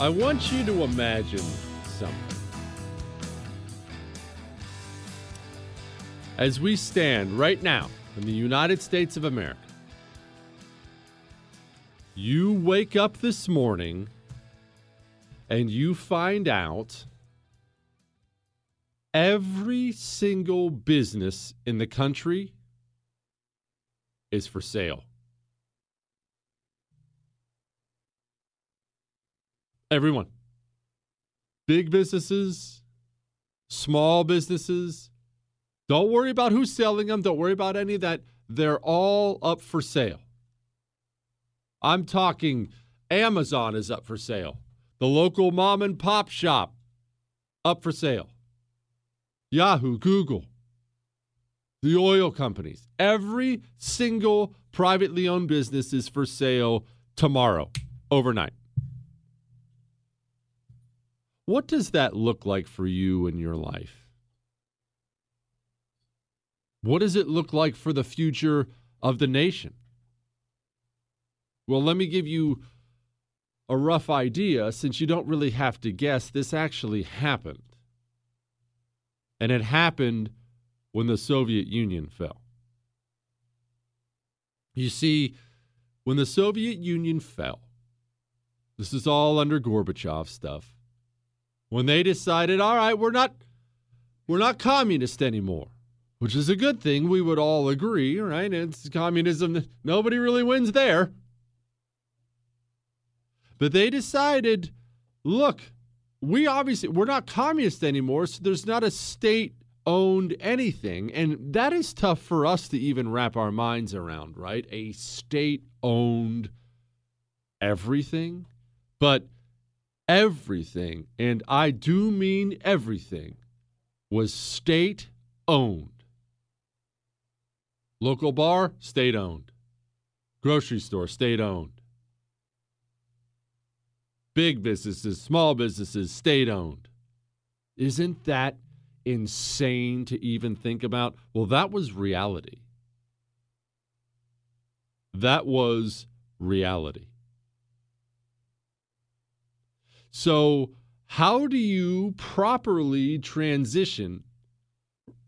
I want you to imagine something. As we stand right now in the United States of America, you wake up this morning and you find out every single business in the country is for sale. Everyone. Big businesses, small businesses. Don't worry about who's selling them. Don't worry about any of that. They're all up for sale. I'm talking Amazon is up for sale. The local mom and pop shop up for sale. Yahoo, Google, the oil companies, every single privately owned business is for sale tomorrow, overnight. What does that look like for you in your life? What does it look like for the future of the nation? Well, let me give you a rough idea since you don't really have to guess. This actually happened. And it happened when the Soviet Union fell. You see, when the Soviet Union fell, this is all under Gorbachev stuff. When they decided, all right, we're not we're not communist anymore, which is a good thing. We would all agree, right? It's communism. Nobody really wins there. But they decided, look, we obviously we're not communist anymore, so there's not a state owned anything. And that is tough for us to even wrap our minds around, right? A state owned everything. But everything, and I do mean everything, was state owned. Local bar, state owned. Grocery store, state owned. Big businesses, small businesses, state owned. Isn't that insane to even think about? Well, that was reality. That was reality. So, how do you properly transition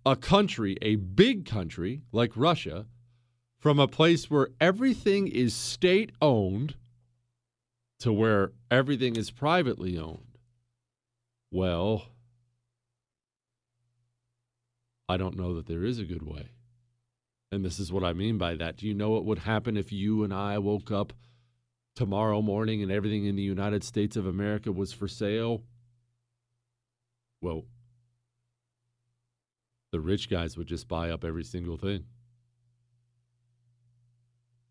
a country, a big country like Russia, from a place where everything is state owned to where everything is privately owned? Well, I don't know that there is a good way. And this is what I mean by that. Do you know what would happen if you and I woke up tomorrow morning and everything in the United States of America was for sale? Well, the rich guys would just buy up every single thing.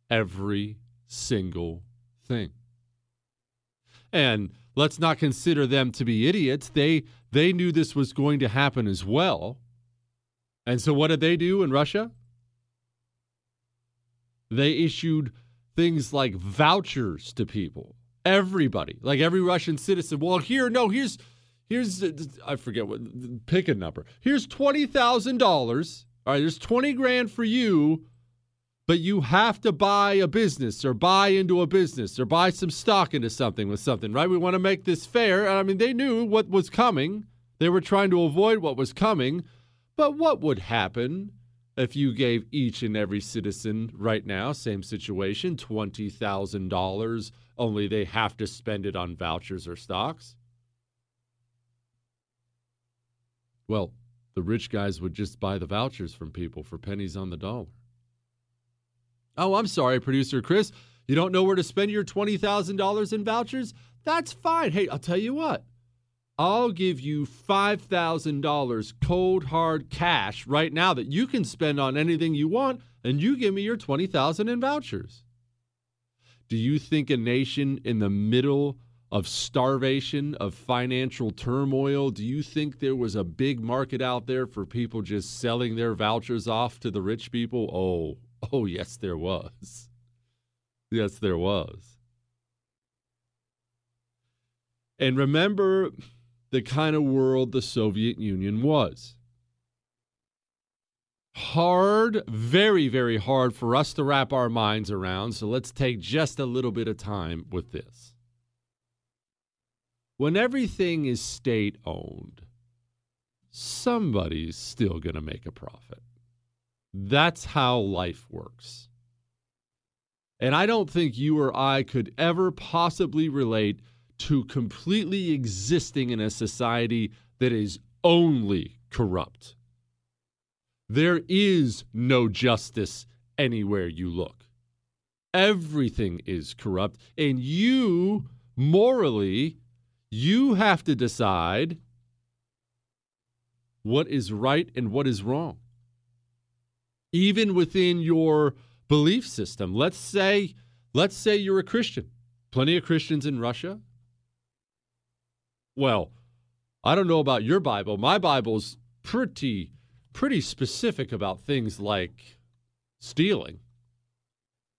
Every single thing. And let's not consider them to be idiots. They they knew this was going to happen as well. And so, what did they do in Russia? They issued things like vouchers to people, everybody, like every Russian citizen. Well, here, no, here's, here's, uh, I forget what, pick a number. Here's twenty thousand dollars. All right, there's twenty grand for you, but you have to buy a business or buy into a business or buy some stock into something with something, right? We want to make this fair. I mean, they knew what was coming. They were trying to avoid what was coming. But what would happen if you gave each and every citizen right now, same situation, $20,000, only they have to spend it on vouchers or stocks? Well, the rich guys would just buy the vouchers from people for pennies on the dollar. Oh, I'm sorry, producer Chris. You don't know where to spend your $20,000 in vouchers? That's fine. Hey, I'll tell you what. I'll give you $5,000 cold hard cash right now that you can spend on anything you want, and you give me your 20,000 in vouchers. Do you think a nation in the middle of starvation, of financial turmoil, do you think there was a big market out there for people just selling their vouchers off to the rich people? Oh, oh, yes, there was. Yes, there was. And remember, the kind of world the Soviet Union was. Hard, very, very hard for us to wrap our minds around. So let's take just a little bit of time with this. When everything is state owned, somebody's still going to make a profit. That's how life works. And I don't think you or I could ever possibly relate to completely existing in a society that is only corrupt. There is no justice anywhere you look. Everything is corrupt. And you, morally, you have to decide what is right and what is wrong. Even within your belief system. Let's say let's say you're a Christian. Plenty of Christians in Russia, well, I don't know about your Bible. My Bible's pretty pretty specific about things like stealing.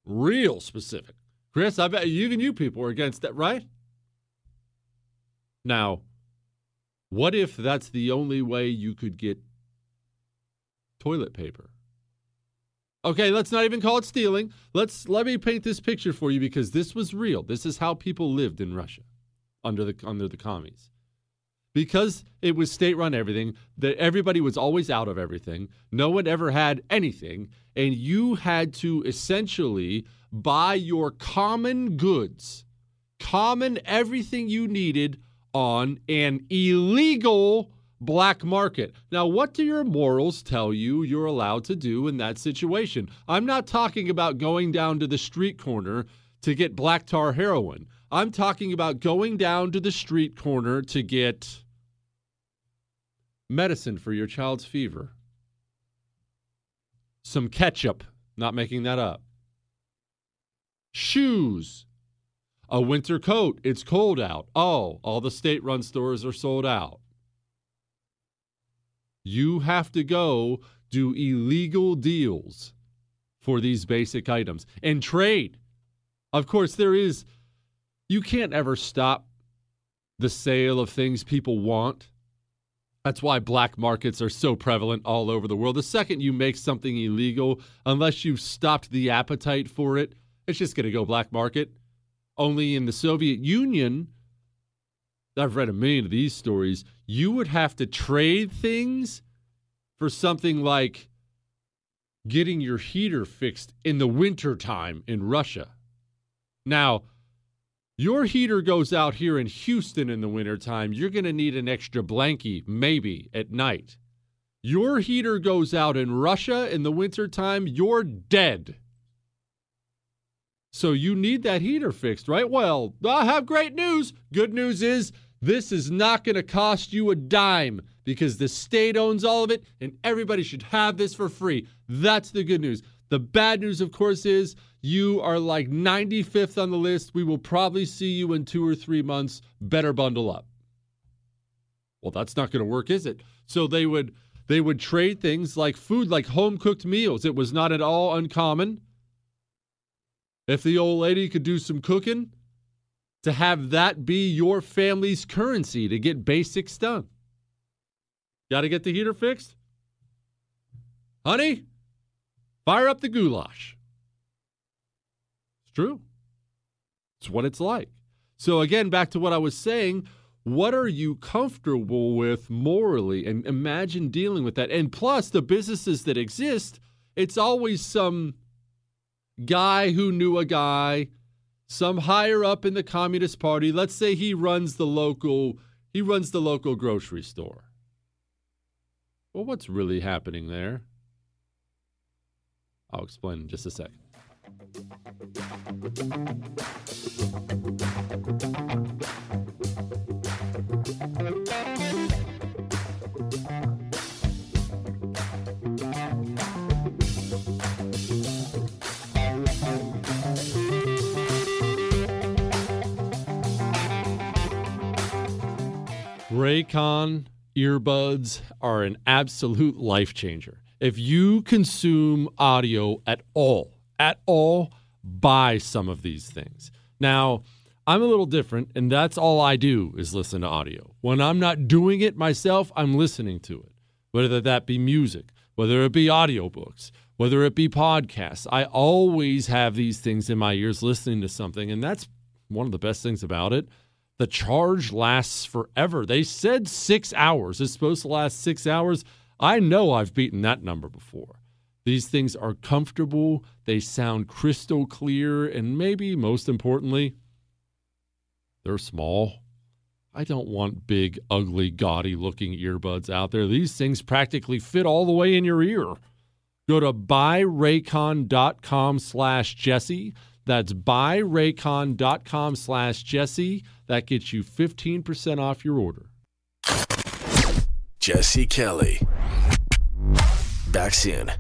Real specific. Chris, I bet even you people are against that, right? Now, what if that's the only way you could get toilet paper? Okay, let's not even call it stealing. Let's let me paint this picture for you because this was real. This is how people lived in Russia under the under the commies. Because it was state run everything, that everybody was always out of everything. No one ever had anything, and you had to essentially buy your common goods, common everything you needed on an illegal black market. Now, what do your morals tell you you're allowed to do in that situation? I'm not talking about going down to the street corner to get black tar heroin. I'm talking about going down to the street corner to get medicine for your child's fever, some ketchup, not making that up, shoes, a winter coat. It's cold out. Oh, all the state run stores are sold out. You have to go do illegal deals for these basic items and trade. Of course, there is, you can't ever stop the sale of things people want. That's why black markets are so prevalent all over the world. The second you make something illegal, unless you've stopped the appetite for it, it's just going to go black market. Only in the Soviet Union, I've read a million of these stories, you would have to trade things for something like getting your heater fixed in the wintertime in Russia. Now, your heater goes out here in Houston in the wintertime, you're going to need an extra blankie, maybe at night. Your heater goes out in Russia in the wintertime, you're dead. So you need that heater fixed, right? Well, I have great news. Good news is this is not going to cost you a dime because the state owns all of it and everybody should have this for free. That's the good news. The bad news, of course, is you are like 95th on the list. We will probably see you in two or three months. Better bundle up. Well, that's not going to work, is it? So they would they would trade things like food, like home cooked meals. It was not at all uncommon if the old lady could do some cooking, to have that be your family's currency to get basics done. Got to get the heater fixed? Honey, fire up the goulash. It's true. It's what it's like. So, again, back to what I was saying. What are you comfortable with morally? And imagine dealing with that. And plus, the businesses that exist, it's always some guy who knew a guy, some higher up in the Communist Party. Let's say he runs the local he runs the local grocery store. Well, what's really happening there? I'll explain in just a second. Raycon earbuds are an absolute life changer. If you consume audio at all, at all, buy some of these things. Now, I'm a little different, and that's all I do is listen to audio. When I'm not doing it myself, I'm listening to it, whether that be music, whether it be audiobooks, whether it be podcasts. I always have these things in my ears listening to something, and that's one of the best things about it the charge lasts forever. They said six hours. It's supposed to last six hours. I know I've beaten that number before. These things are comfortable, they sound crystal clear, and maybe most importantly, they're small. I don't want big, ugly, gaudy looking earbuds out there. These things practically fit all the way in your ear. Go to buyraycon.com slash Jesse. That's buyraycon.com slash Jesse. That gets you 15% off your order. Jesse Kelly. Back soon.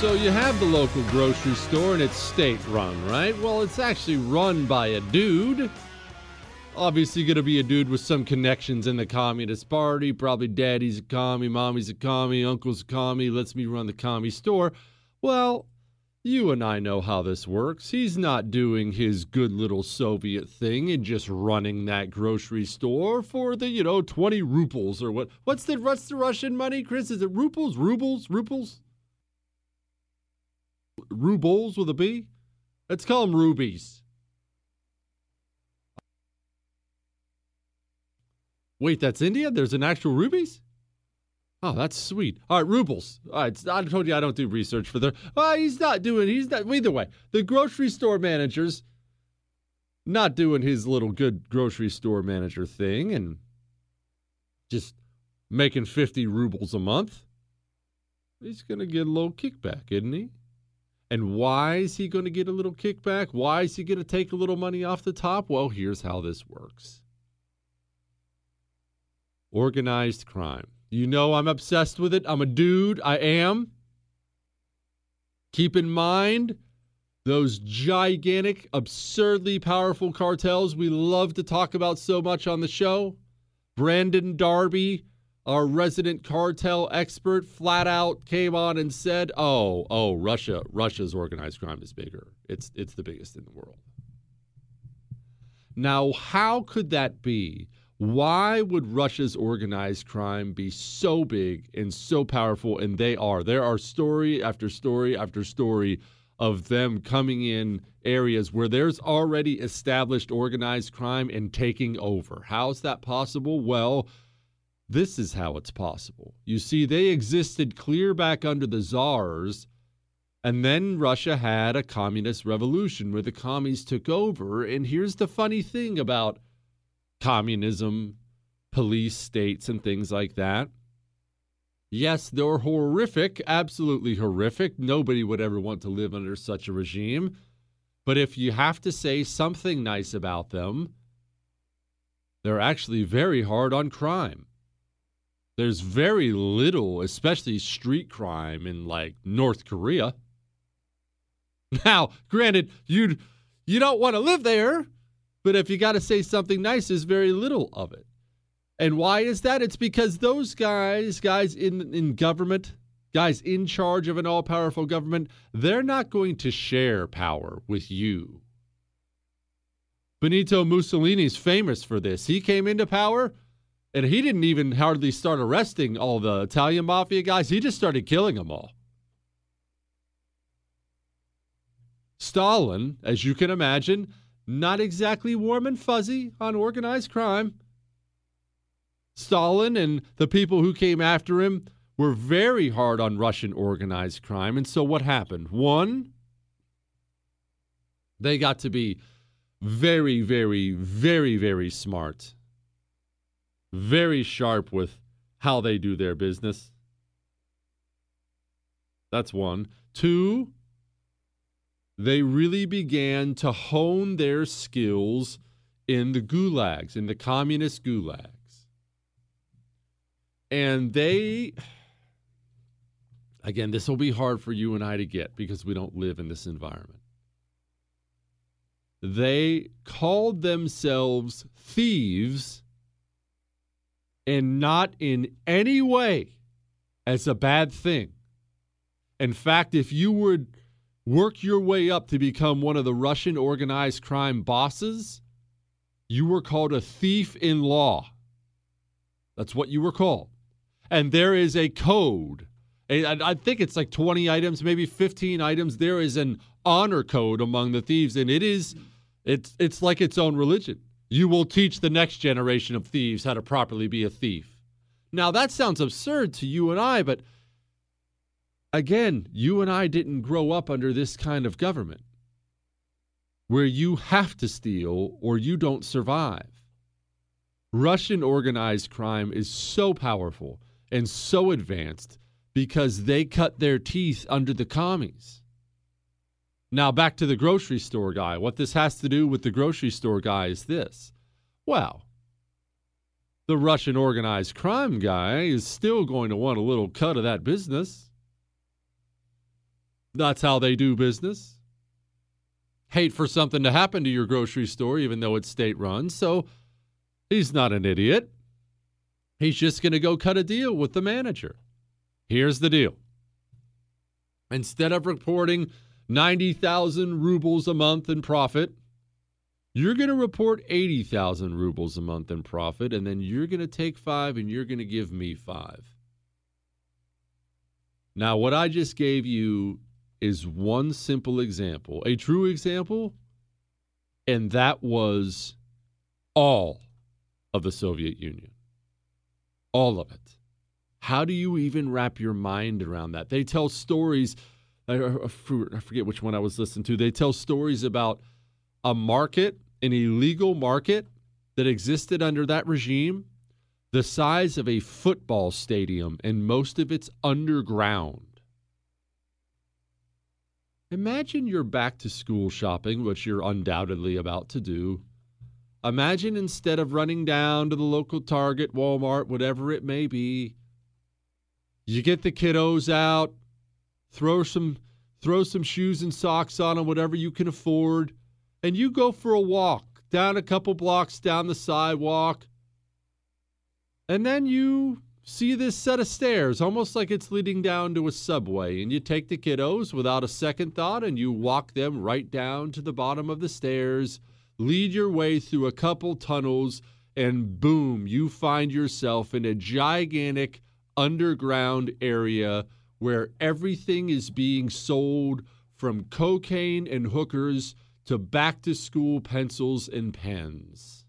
So you have the local grocery store and it's state run, right? Well, it's actually run by a dude. Obviously, going to be a dude with some connections in the Communist Party. Probably daddy's a commie, mommy's a commie, uncle's a commie, lets me run the commie store. Well, you and I know how this works. He's not doing his good little Soviet thing and just running that grocery store for the, you know, 20 rubles or what. What's the what's the Russian money, Chris? Is it rubles, rubles, rubles? Rubles with a B? Let's call them rupees. Wait, that's India? There's an actual rupees? Oh, that's sweet. All right, rubles. All right, I told you I don't do research for the. Well, he's not doing. He's not. Either way, the grocery store manager's not doing his little good grocery store manager thing and just making fifty rubles a month. He's gonna get a little kickback, isn't he? And why is he going to get a little kickback? Why is he going to take a little money off the top? Well, here's how this works organized crime. You know, I'm obsessed with it. I'm a dude. I am. Keep in mind those gigantic, absurdly powerful cartels we love to talk about so much on the show. Brandon Darby, our resident cartel expert flat out came on and said, "Oh, oh, Russia, Russia's organized crime is bigger. It's it's the biggest in the world." Now, how could that be? Why would Russia's organized crime be so big and so powerful? And they are. There are story after story after story of them coming in areas where there's already established organized crime and taking over. How is that possible? Well, this is how it's possible. You see, they existed clear back under the czars, and then Russia had a communist revolution where the commies took over. And here's the funny thing about communism, police states, and things like that. Yes, they're horrific, absolutely horrific. Nobody would ever want to live under such a regime. But if you have to say something nice about them, they're actually very hard on crime there's very little, especially street crime in like North Korea. Now, granted, you you don't want to live there, but if you got to say something nice, there's very little of it. And why is that? It's because those guys, guys in in government, guys in charge of an all-powerful government, they're not going to share power with you. Benito Mussolini's famous for this. He came into power and he didn't even hardly start arresting all the Italian mafia guys. He just started killing them all. Stalin, as you can imagine, not exactly warm and fuzzy on organized crime. Stalin and the people who came after him were very hard on Russian organized crime. And so what happened? One, they got to be very, very, very, very smart very sharp with how they do their business. That's one. Two, they really began to hone their skills in the gulags, in the communist gulags. And they, again, this will be hard for you and I to get because we don't live in this environment. They called themselves thieves and not in any way as a bad thing. In fact, if you would work your way up to become one of the Russian organized crime bosses, you were called a thief in law. That's what you were called. And there is a code. I think it's like 20 items, maybe 15 items. There is an honor code among the thieves, and it is it's it's like its own religion. You will teach the next generation of thieves how to properly be a thief. Now, that sounds absurd to you and I, but again, you and I didn't grow up under this kind of government where you have to steal or you don't survive. Russian organized crime is so powerful and so advanced because they cut their teeth under the commies. Now, back to the grocery store guy. What this has to do with the grocery store guy is this. Well, the Russian organized crime guy is still going to want a little cut of that business. That's how they do business. Hate for something to happen to your grocery store, even though it's state run. So he's not an idiot. He's just going to go cut a deal with the manager. Here's the deal instead of reporting 90,000 rubles a month in profit, you're going to report 80,000 rubles a month in profit, and then you're going to take five and you're going to give me five. Now, what I just gave you is one simple example, a true example, and that was all of the Soviet Union. All of it. How do you even wrap your mind around that? They tell stories. I forget which one I was listening to. They tell stories about a market, an illegal market that existed under that regime, the size of a football stadium, and most of it's underground. Imagine you're back to school shopping, which you're undoubtedly about to do. Imagine instead of running down to the local Target, Walmart, whatever it may be, you get the kiddos out, throw some throw some shoes and socks on them, whatever you can afford, and you go for a walk down a couple blocks down the sidewalk. And then you see this set of stairs, almost like it's leading down to a subway. And you take the kiddos without a second thought and you walk them right down to the bottom of the stairs, lead your way through a couple tunnels, and boom, you find yourself in a gigantic underground area where everything is being sold from cocaine and hookers to back to school pencils and pens.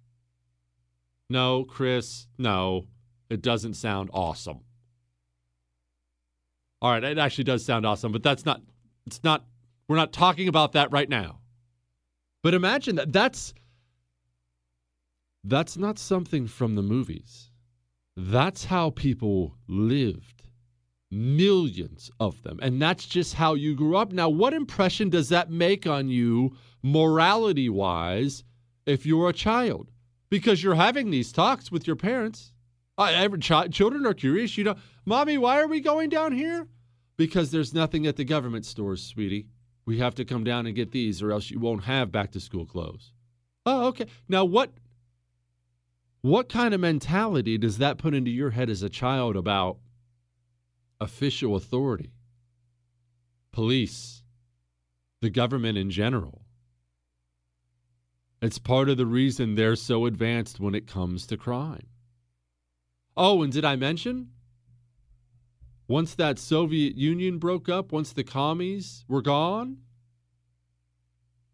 No, Chris, no, it doesn't sound awesome. All right, it actually does sound awesome, but that's not, it's not, we're not talking about that right now. But imagine that that's, that's not something from the movies. That's how people lived. Millions of them. And that's just how you grew up. Now, what impression does that make on you, morality wise, if you're a child? Because you're having these talks with your parents. Uh, every child, children are curious. You know, mommy, why are we going down here? Because there's nothing at the government stores, sweetie. We have to come down and get these, or else you won't have back to school clothes. Oh, okay. Now, what what kind of mentality does that put into your head as a child about official authority, police, the government in general? It's part of the reason they're so advanced when it comes to crime. Oh, and did I mention? Once that Soviet Union broke up, once the commies were gone,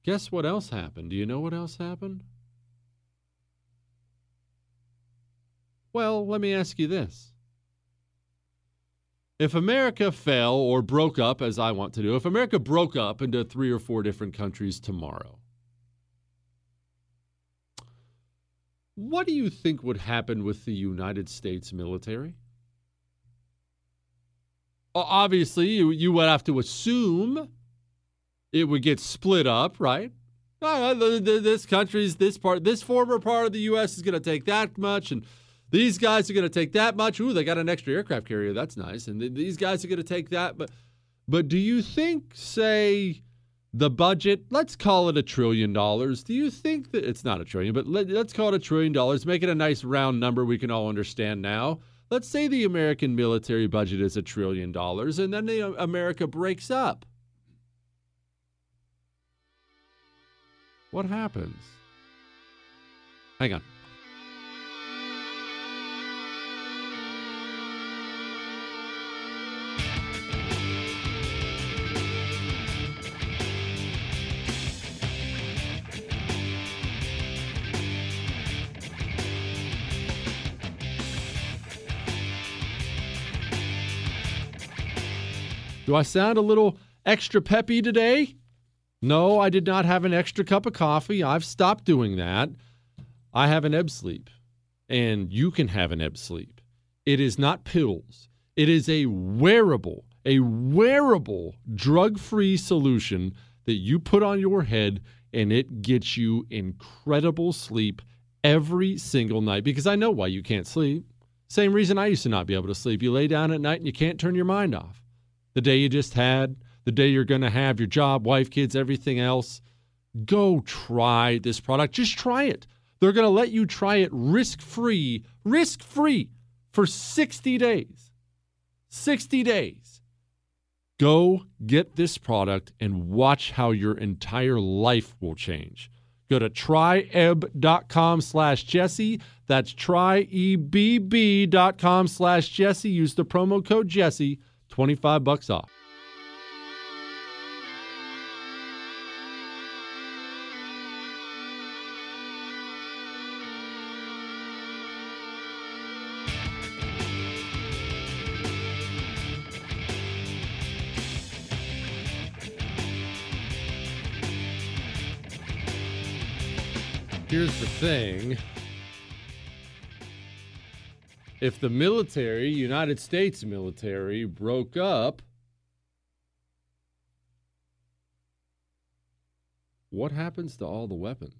guess what else happened? Do you know what else happened? Well, let me ask you this. If America fell or broke up, as I want to do, if America broke up into three or four different countries tomorrow, what do you think would happen with the United States military? Obviously, you, you would have to assume it would get split up, right? Uh, this country's this part, this former part of the U.S. is going to take that much, and these guys are going to take that much. Ooh, they got an extra aircraft carrier. That's nice. And th- these guys are going to take that. But, but do you think, say, the budget, let's call it a trillion dollars. Do you think that it's not a trillion, but let, us call it a trillion dollars, make it a nice round number we can all understand now. Let's say the American military budget is a trillion dollars and then the, uh, America breaks up. What happens? Hang on. Do I sound a little extra peppy today? No, I did not have an extra cup of coffee. I've stopped doing that. I have an ebb sleep, and you can have an ebb sleep. It is not pills, it is a wearable, a wearable drug free solution that you put on your head, and it gets you incredible sleep every single night because I know why you can't sleep. Same reason I used to not be able to sleep. You lay down at night and you can't turn your mind off the day you just had, the day you're going to have your job, wife, kids, everything else. Go try this product. Just try it. They're going to let you try it risk free, risk free for 60 days. 60 days. Go get this product and watch how your entire life will change. Go to tryebb.com slash Jesse. That's tryebb.com slash Jesse. Use the promo code Jesse, 25 bucks off. Here's the thing. If the military, United States military, broke up, what happens to all the weapons?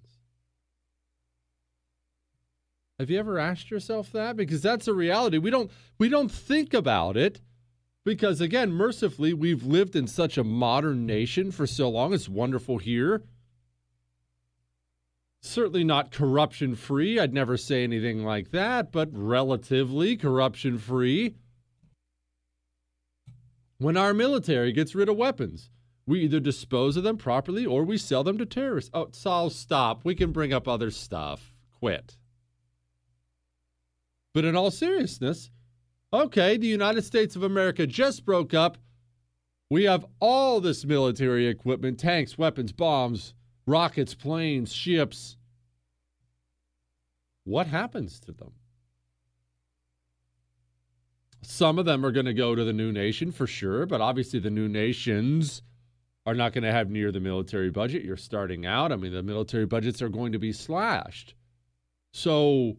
Have you ever asked yourself that? Because that's a reality. We don't we don't think about it because again, mercifully, we've lived in such a modern nation for so long. It's wonderful here certainly not corruption free. I'd never say anything like that, but relatively corruption free. When our military gets rid of weapons, we either dispose of them properly or we sell them to terrorists. Oh, Saul, stop. We can bring up other stuff. Quit. But in all seriousness, okay, the United States of America just broke up. We have all this military equipment tanks, weapons, bombs, rockets, planes, ships. What happens to them? Some of them are going to go to the new nation for sure, but obviously the new nations are not going to have near the military budget. You're starting out. I mean, the military budgets are going to be slashed. So,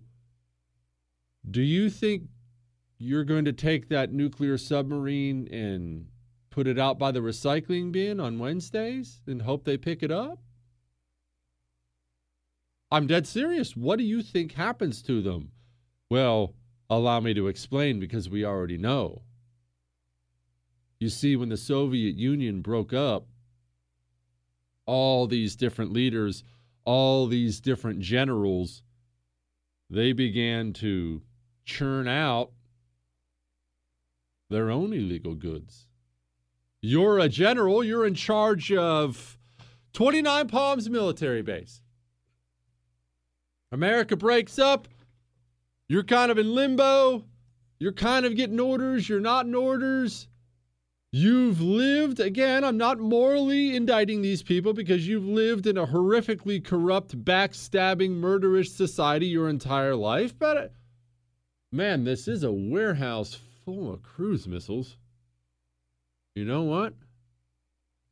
do you think you're going to take that nuclear submarine and put it out by the recycling bin on Wednesdays and hope they pick it up? I'm dead serious. What do you think happens to them? Well, allow me to explain because we already know. You see, when the Soviet Union broke up, all these different leaders, all these different generals, they began to churn out their own illegal goods. You're a general, you're in charge of 29 Palms military base. America breaks up. You're kind of in limbo. You're kind of getting orders. You're not in orders. You've lived, again, I'm not morally indicting these people because you've lived in a horrifically corrupt, backstabbing, murderous society your entire life. But man, this is a warehouse full of cruise missiles. You know what?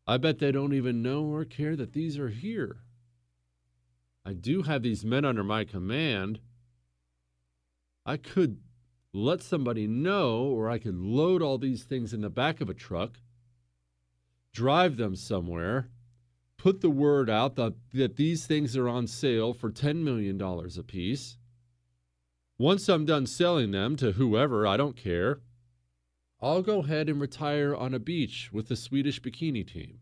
I bet they don't even know or care that these are here. I do have these men under my command. I could let somebody know, or I could load all these things in the back of a truck, drive them somewhere, put the word out that, that these things are on sale for $10 million a piece. Once I'm done selling them to whoever, I don't care, I'll go ahead and retire on a beach with the Swedish bikini team.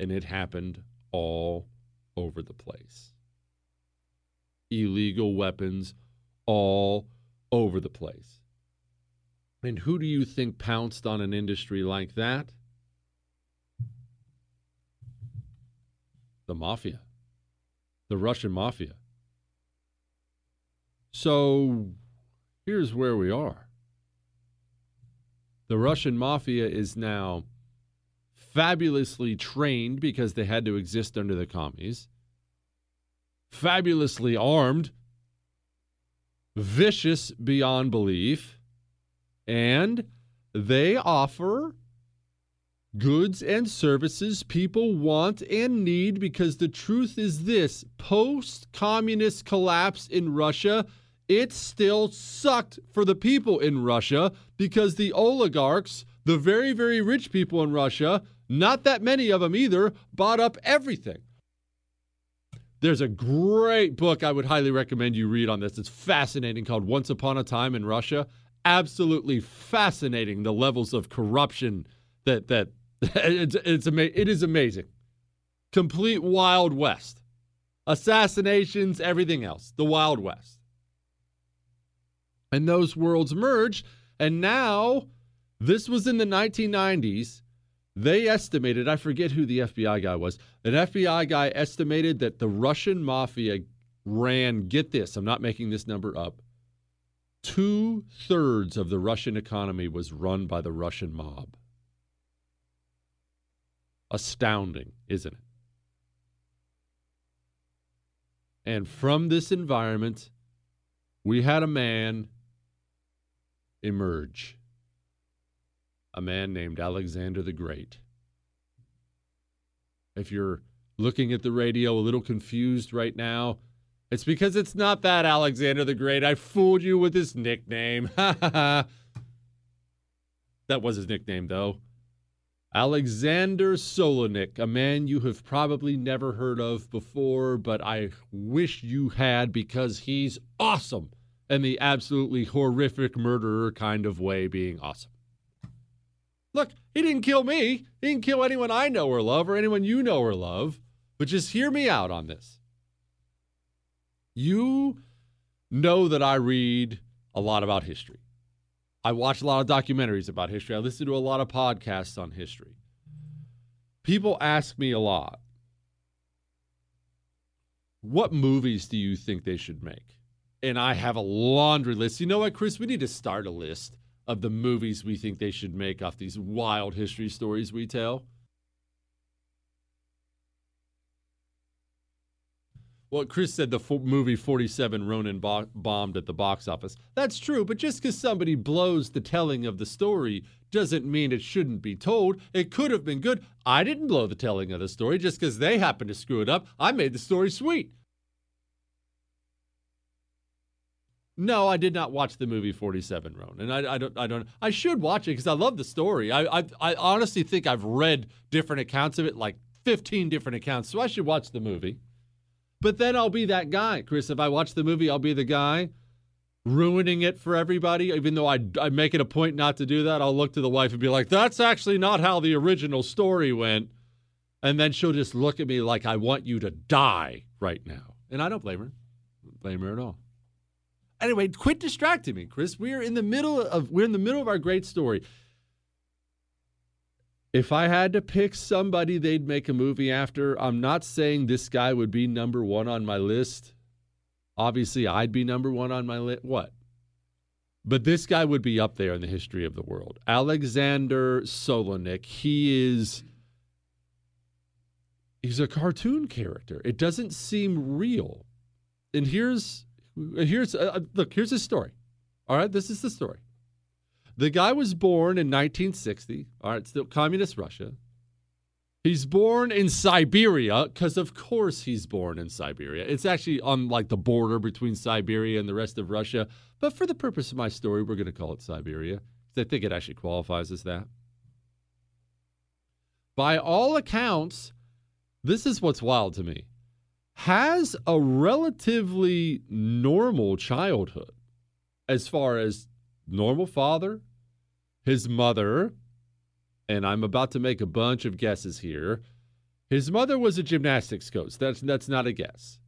And it happened all over the place. Illegal weapons all over the place. And who do you think pounced on an industry like that? The mafia, the Russian mafia. So here's where we are. The Russian mafia is now fabulously trained because they had to exist under the commies, fabulously armed, vicious beyond belief, and they offer goods and services people want and need because the truth is this post communist collapse in Russia, it still sucked for the people in Russia because the oligarchs, the very, very rich people in Russia, not that many of them either, bought up everything. There's a great book I would highly recommend you read on this. It's fascinating called Once Upon a Time in Russia. absolutely fascinating the levels of corruption that that it's it's ama- it is amazing. Complete Wild West. Assassinations, everything else. The Wild West. And those worlds merged and now this was in the 1990s. They estimated, I forget who the FBI guy was. An FBI guy estimated that the Russian mafia ran, get this, I'm not making this number up, two thirds of the Russian economy was run by the Russian mob. Astounding, isn't it? And from this environment, we had a man emerge. A man named Alexander the Great. If you're looking at the radio a little confused right now, it's because it's not that Alexander the Great. I fooled you with his nickname. that was his nickname, though. Alexander Solonik, a man you have probably never heard of before, but I wish you had because he's awesome in the absolutely horrific murderer kind of way, being awesome. Look, he didn't kill me. He didn't kill anyone I know or love or anyone you know or love. But just hear me out on this. You know that I read a lot about history. I watch a lot of documentaries about history. I listen to a lot of podcasts on history. People ask me a lot, what movies do you think they should make? And I have a laundry list. You know what, Chris? We need to start a list of the movies we think they should make off these wild history stories we tell. Well, Chris said the movie 47 Ronin bo- bombed at the box office. That's true, but just because somebody blows the telling of the story doesn't mean it shouldn't be told. It could have been good. I didn't blow the telling of the story just because they happened to screw it up. I made the story sweet. No, I did not watch the movie 47 Ronin. And I, I don't. I don't. I should watch it because I love the story. I, I I honestly think I've read different accounts of it, like 15 different accounts. So I should watch the movie. But then I'll be that guy, Chris. If I watch the movie, I'll be the guy ruining it for everybody. Even though I, I make it a point not to do that, I'll look to the wife and be like, that's actually not how the original story went. And then she'll just look at me like, I want you to die right now. And I don't blame her. Blame her at all. Anyway, quit distracting me, Chris. We're in the middle of we're in the middle of our great story. If I had to pick somebody they'd make a movie after, I'm not saying this guy would be number one on my list. Obviously, I'd be number one on my list. What? But this guy would be up there in the history of the world. Alexander Solonik. He is. He's a cartoon character. It doesn't seem real. And here's here's uh, look. Here's his story. All right, this is the story. The guy was born in 1960. All right, still communist Russia. He's born in Siberia because, of course, he's born in Siberia. It's actually on like the border between Siberia and the rest of Russia. But for the purpose of my story, we're going to call it Siberia because I think it actually qualifies as that. By all accounts, this is what's wild to me. Has a relatively normal childhood as far as normal father, his mother, and I'm about to make a bunch of guesses here. His mother was a gymnastics coach. That's that's not a guess.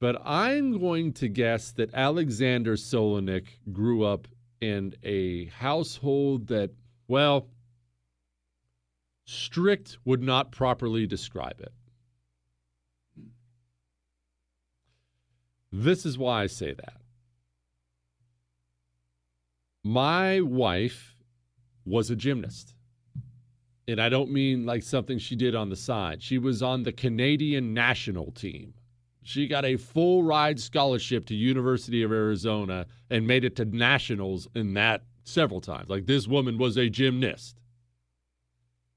But I'm going to guess that Alexander Solonik grew up in a household that, well, strict would not properly describe it. This is why I say that. My wife was a gymnast. And I don't mean like something she did on the side. She was on the Canadian national team. She got a full ride scholarship to University of Arizona and made it to nationals in that several times. Like this woman was a gymnast.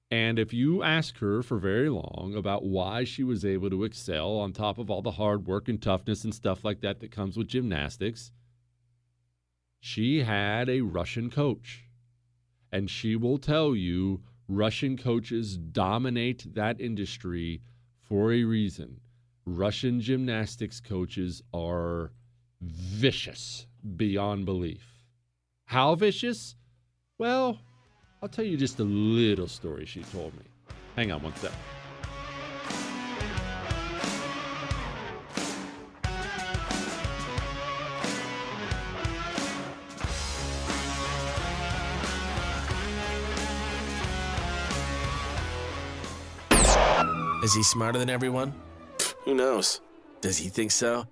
And if you ask her for very long about why she was able to excel on top of all the hard work and toughness and stuff like that that comes with gymnastics, she had a Russian coach. And she will tell you Russian coaches dominate that industry for a reason. Russian gymnastics coaches are vicious beyond belief. How vicious? Well, I'll tell you just a little story she told me. Hang on one sec. Is he smarter than everyone? Who knows? Does he think so?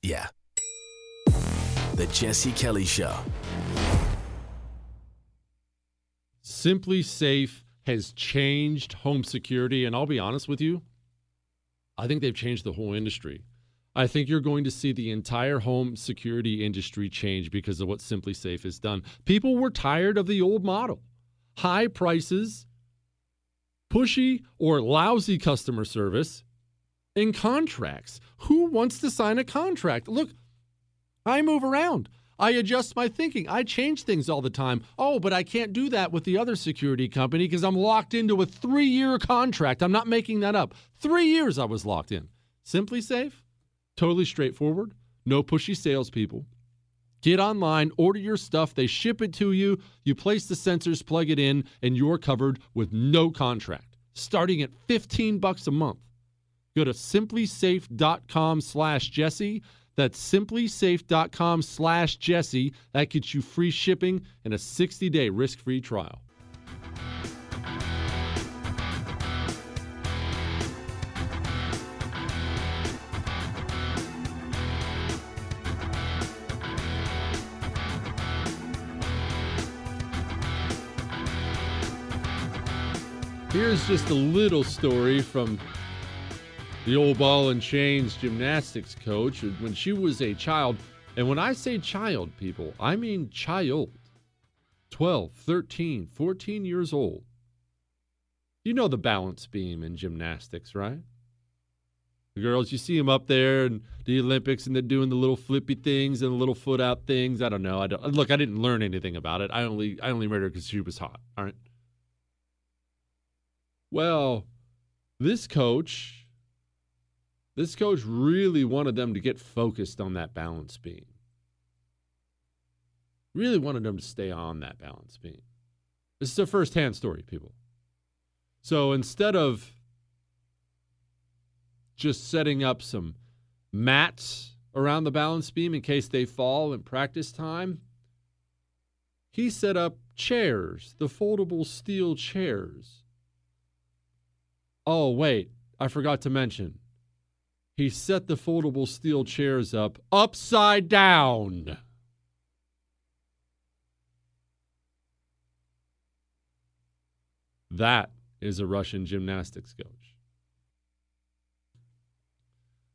Yeah. The Jesse Kelly Show. SimpliSafe has changed home security, and I'll be honest with you, I think they've changed the whole industry. I think you're going to see the entire home security industry change because of what SimpliSafe has done. People were tired of the old model high prices, pushy or lousy customer service, and contracts. Who wants to sign a contract? Look, I move around. I adjust my thinking. I change things all the time. Oh, but I can't do that with the other security company because I'm locked into a three year contract. I'm not making that up. Three years I was locked in. SimpliSafe, totally straightforward, no pushy salespeople. Get online, order your stuff, they ship it to you, you place the sensors, plug it in, and you're covered with no contract, starting at 15 bucks a month. Go to simplisafe.com slash Jesse. That's simplisafe.com slash Jesse. That gets you free shipping and a 60 day risk free trial. Here's just a little story from the old ball and chains gymnastics coach when she was a child. And when I say child, people, I mean child 12, 13, 14 years old. You know the balance beam in gymnastics, right? The girls, you see them up there in the Olympics and they're doing the little flippy things and the little foot out things. I don't know. I don't look. I didn't learn anything about it. I only I only married her because she was hot. All right. Well, this coach, this coach really wanted them to get focused on that balance beam. Really wanted them to stay on that balance beam. This is a first-hand story, people. So instead of just setting up some mats around the balance beam in case they fall in practice time, he set up chairs, the foldable steel chairs Oh, wait, I forgot to mention. He set the foldable steel chairs up upside down. That is a Russian gymnastics coach.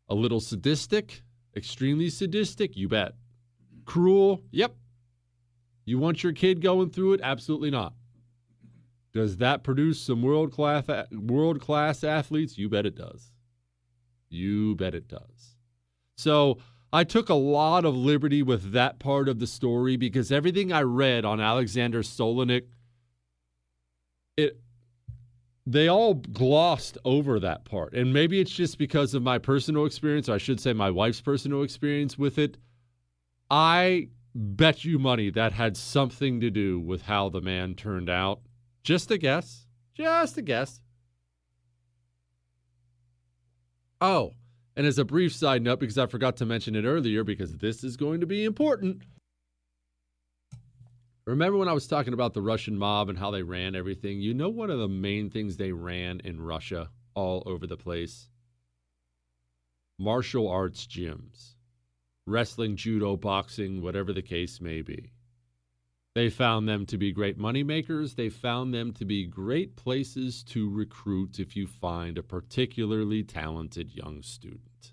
A little sadistic, extremely sadistic, you bet. Cruel, yep. You want your kid going through it? Absolutely not. Does that produce some world class world class athletes? You bet it does. You bet it does. So I took a lot of liberty with that part of the story because everything I read on Alexander Solonik, it they all glossed over that part. And maybe it's just because of my personal experience, or I should say my wife's personal experience with it. I bet you money that had something to do with how the man turned out. Just a guess. Just a guess. Oh, and as a brief side note, because I forgot to mention it earlier, because this is going to be important. Remember when I was talking about the Russian mob and how they ran everything? You know, one of the main things they ran in Russia all over the place? Martial arts gyms, wrestling, judo, boxing, whatever the case may be. They found them to be great moneymakers. They found them to be great places to recruit if you find a particularly talented young student.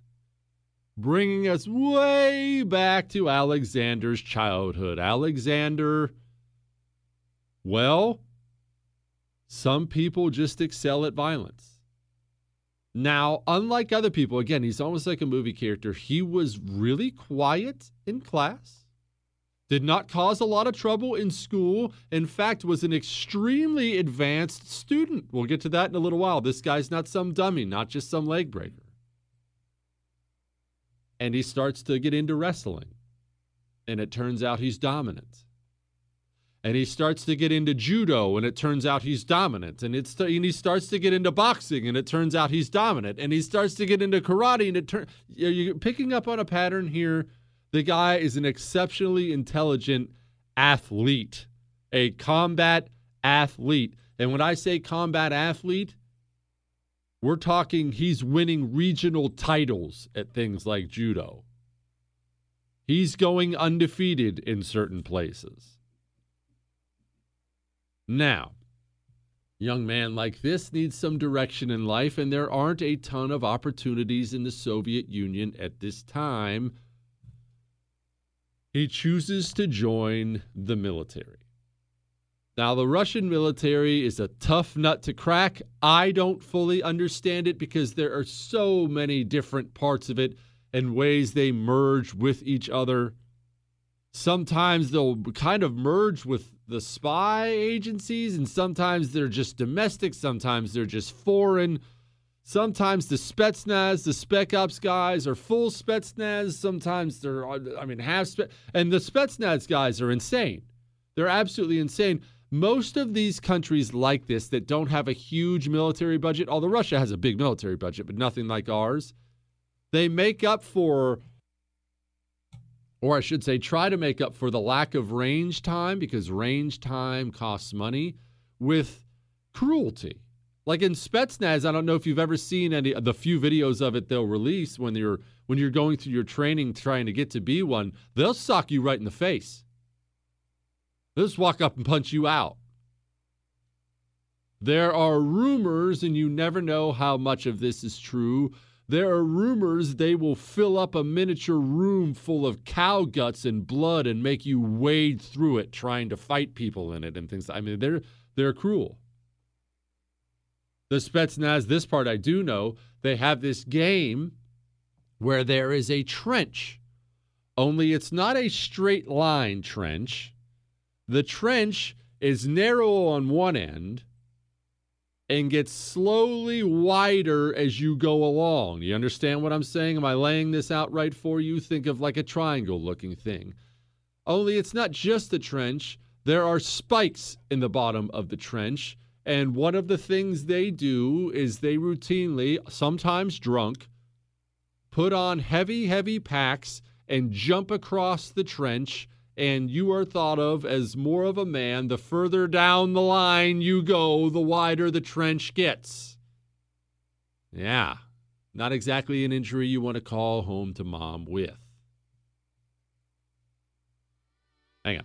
Bringing us way back to Alexander's childhood. Alexander, well, some people just excel at violence. Now, unlike other people, again, he's almost like a movie character. He was really quiet in class did not cause a lot of trouble in school. In fact, was an extremely advanced student. We'll get to that in a little while. This guy's not some dummy, not just some leg breaker. And he starts to get into wrestling. And it turns out he's dominant. and he starts to get into judo and it turns out he's dominant and it's and he starts to get into boxing and it turns out he's dominant and he starts to get into karate and it turns you're picking up on a pattern here the guy is an exceptionally intelligent athlete a combat athlete and when i say combat athlete we're talking he's winning regional titles at things like judo he's going undefeated in certain places now, young man like this needs some direction in life, and there aren't a ton of opportunities in the Soviet Union at this time. He chooses to join the military. Now, the Russian military is a tough nut to crack. I don't fully understand it because there are so many different parts of it and ways they merge with each other. Sometimes they'll kind of merge with the spy agencies, and sometimes they're just domestic, sometimes they're just foreign. Sometimes the Spetsnaz, the Spec Ops guys are full Spetsnaz. Sometimes they're, I mean, half Spec. And the Spetsnaz guys are insane. They're absolutely insane. Most of these countries like this that don't have a huge military budget, although Russia has a big military budget, but nothing like ours, they make up for or I should say, try to make up for the lack of range time because range time costs money with cruelty. Like in Spetsnaz, I don't know if you've ever seen any the few videos of it they'll release when you're when you're going through your training trying to get to be one, they'll sock you right in the face. They'll just walk up and punch you out. There are rumors, and you never know how much of this is true, there are rumors they will fill up a miniature room full of cow guts and blood and make you wade through it trying to fight people in it and things. I mean, they're they're cruel. The Spetsnaz, this part I do know, they have this game where there is a trench. Only it's not a straight line trench. The trench is narrow on one end and gets slowly wider as you go along. You understand what I'm saying? Am I laying this out right for you? Think of like a triangle looking thing. Only it's not just a trench, there are spikes in the bottom of the trench. And one of the things they do is they routinely, sometimes drunk, put on heavy, heavy packs and jump across the trench and you are thought of as more of a man the further down the line you go, the wider the trench gets. Yeah, not exactly an injury you want to call home to mom with. Hang on.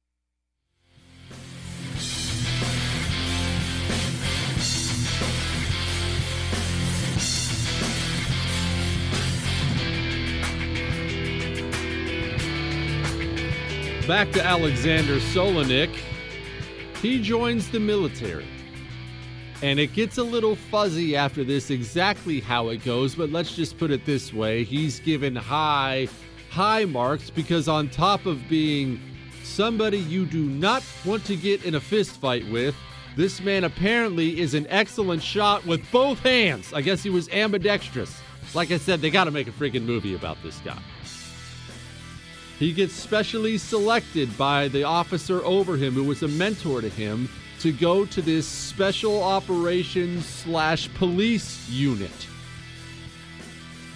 Back to Alexander Solonik. He joins the military. And it gets a little fuzzy after this exactly how it goes, but let's just put it this way. He's given high, high marks because, on top of being somebody you do not want to get in a fist fight with, this man apparently is an excellent shot with both hands. I guess he was ambidextrous. Like I said, they got to make a freaking movie about this guy. He gets specially selected by the officer over him, who was a mentor to him, to go to this special operations slash police unit.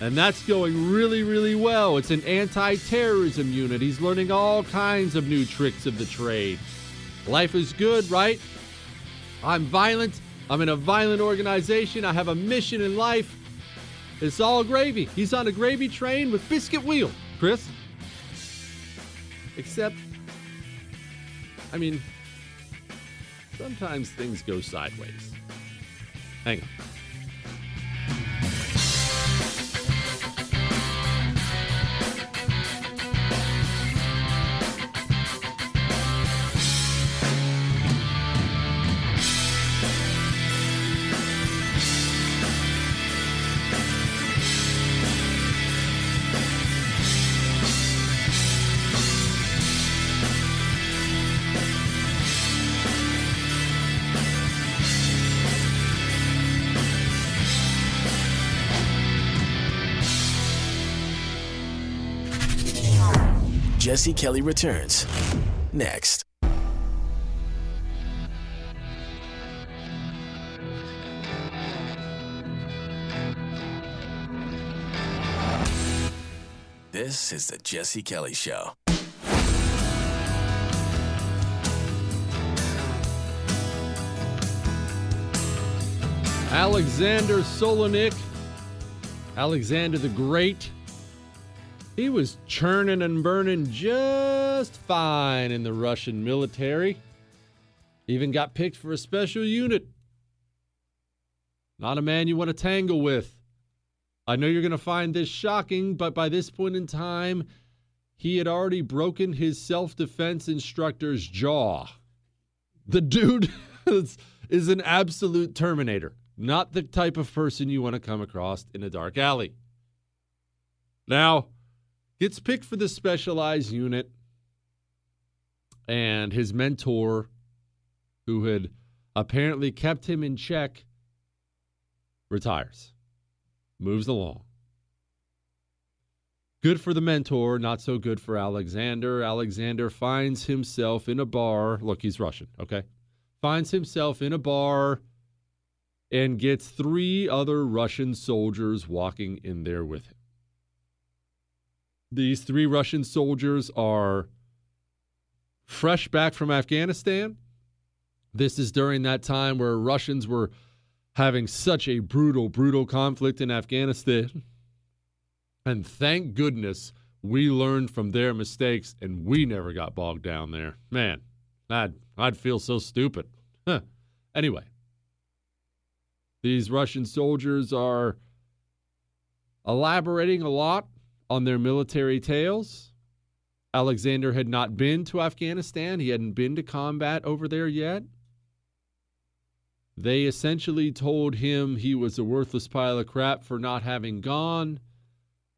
And that's going really, really well. It's an anti terrorism unit. He's learning all kinds of new tricks of the trade. Life is good, right? I'm violent. I'm in a violent organization. I have a mission in life. It's all gravy. He's on a gravy train with biscuit wheel, Chris. Except, I mean, sometimes things go sideways. Hang on. Jesse Kelly returns next. This is the Jesse Kelly Show. Alexander Solonik, Alexander the Great. He was churning and burning just fine in the Russian military. Even got picked for a special unit. Not a man you want to tangle with. I know you're going to find this shocking, but by this point in time, he had already broken his self defense instructor's jaw. The dude is, is an absolute terminator, not the type of person you want to come across in a dark alley. Now, gets picked for the specialized unit, and his mentor, who had apparently kept him in check, retires, moves along. Good for the mentor, not so good for Alexander. Alexander finds himself in a bar. Look, he's Russian, okay? Finds himself in a bar and gets three other Russian soldiers walking in there with him. These three Russian soldiers are fresh back from Afghanistan. This is during that time where Russians were having such a brutal, brutal conflict in Afghanistan. And thank goodness we learned from their mistakes and we never got bogged down there. Man, I'd, I'd feel so stupid. Huh. Anyway, these Russian soldiers are elaborating a lot on their military tales. Alexander had not been to Afghanistan, he hadn't been to combat over there yet. They essentially told him he was a worthless pile of crap for not having gone.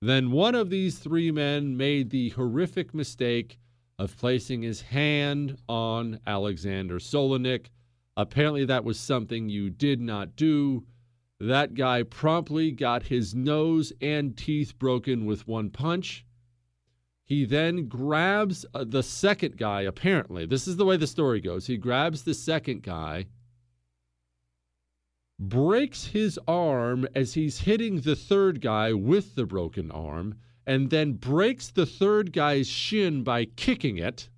Then one of these three men made the horrific mistake of placing his hand on Alexander Solonik. Apparently, that was something you did not do. That guy promptly got his nose and teeth broken with one punch. He then grabs uh, the second guy, apparently. This is the way the story goes. He grabs the second guy breaks his arm as he's hitting the third guy with the broken arm, and then breaks the third guy's shin by kicking it,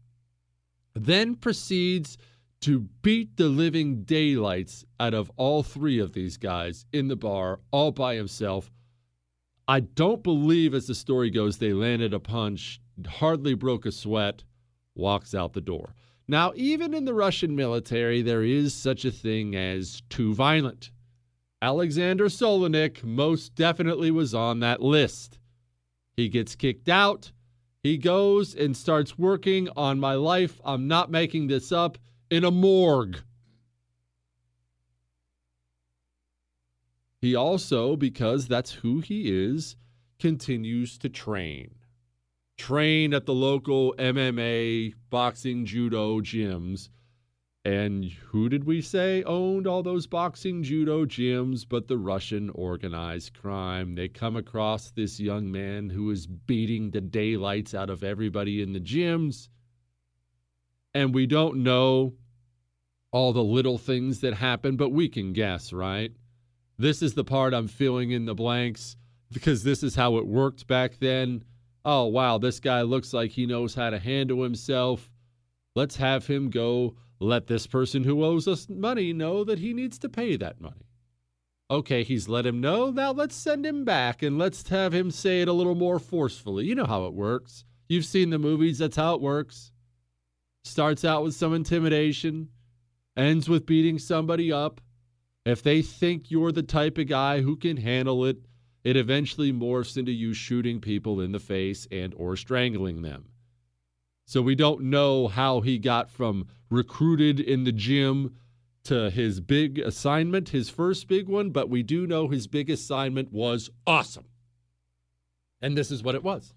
then proceeds to beat the living daylights out of all three of these guys in the bar all by himself. I don't believe, as the story goes, they landed a punch, hardly broke a sweat, walks out the door. Now, even in the Russian military, there is such a thing as too violent. Alexander Solonik most definitely was on that list. He gets kicked out. He goes and starts working on my life. I'm not making this up in a morgue. He also, because that's who he is, continues to train train at the local MMA, boxing, judo gyms. And who did we say owned all those boxing judo gyms but the Russian organized crime? They come across this young man who is beating the daylights out of everybody in the gyms. And we don't know all the little things that happen, but we can guess, right? This is the part I'm filling in the blanks because this is how it worked back then. Oh, wow, this guy looks like he knows how to handle himself. Let's have him go let this person who owes us money know that he needs to pay that money. Okay, he's let him know. Now let's send him back and let's have him say it a little more forcefully. You know how it works. You've seen the movies, that's how it works. Starts out with some intimidation, ends with beating somebody up. If they think you're the type of guy who can handle it, it eventually morphs into you shooting people in the face and or strangling them. So we don't know how he got from recruited in the gym to his big assignment, his first big one, but we do know his big assignment was awesome. And this is what it was.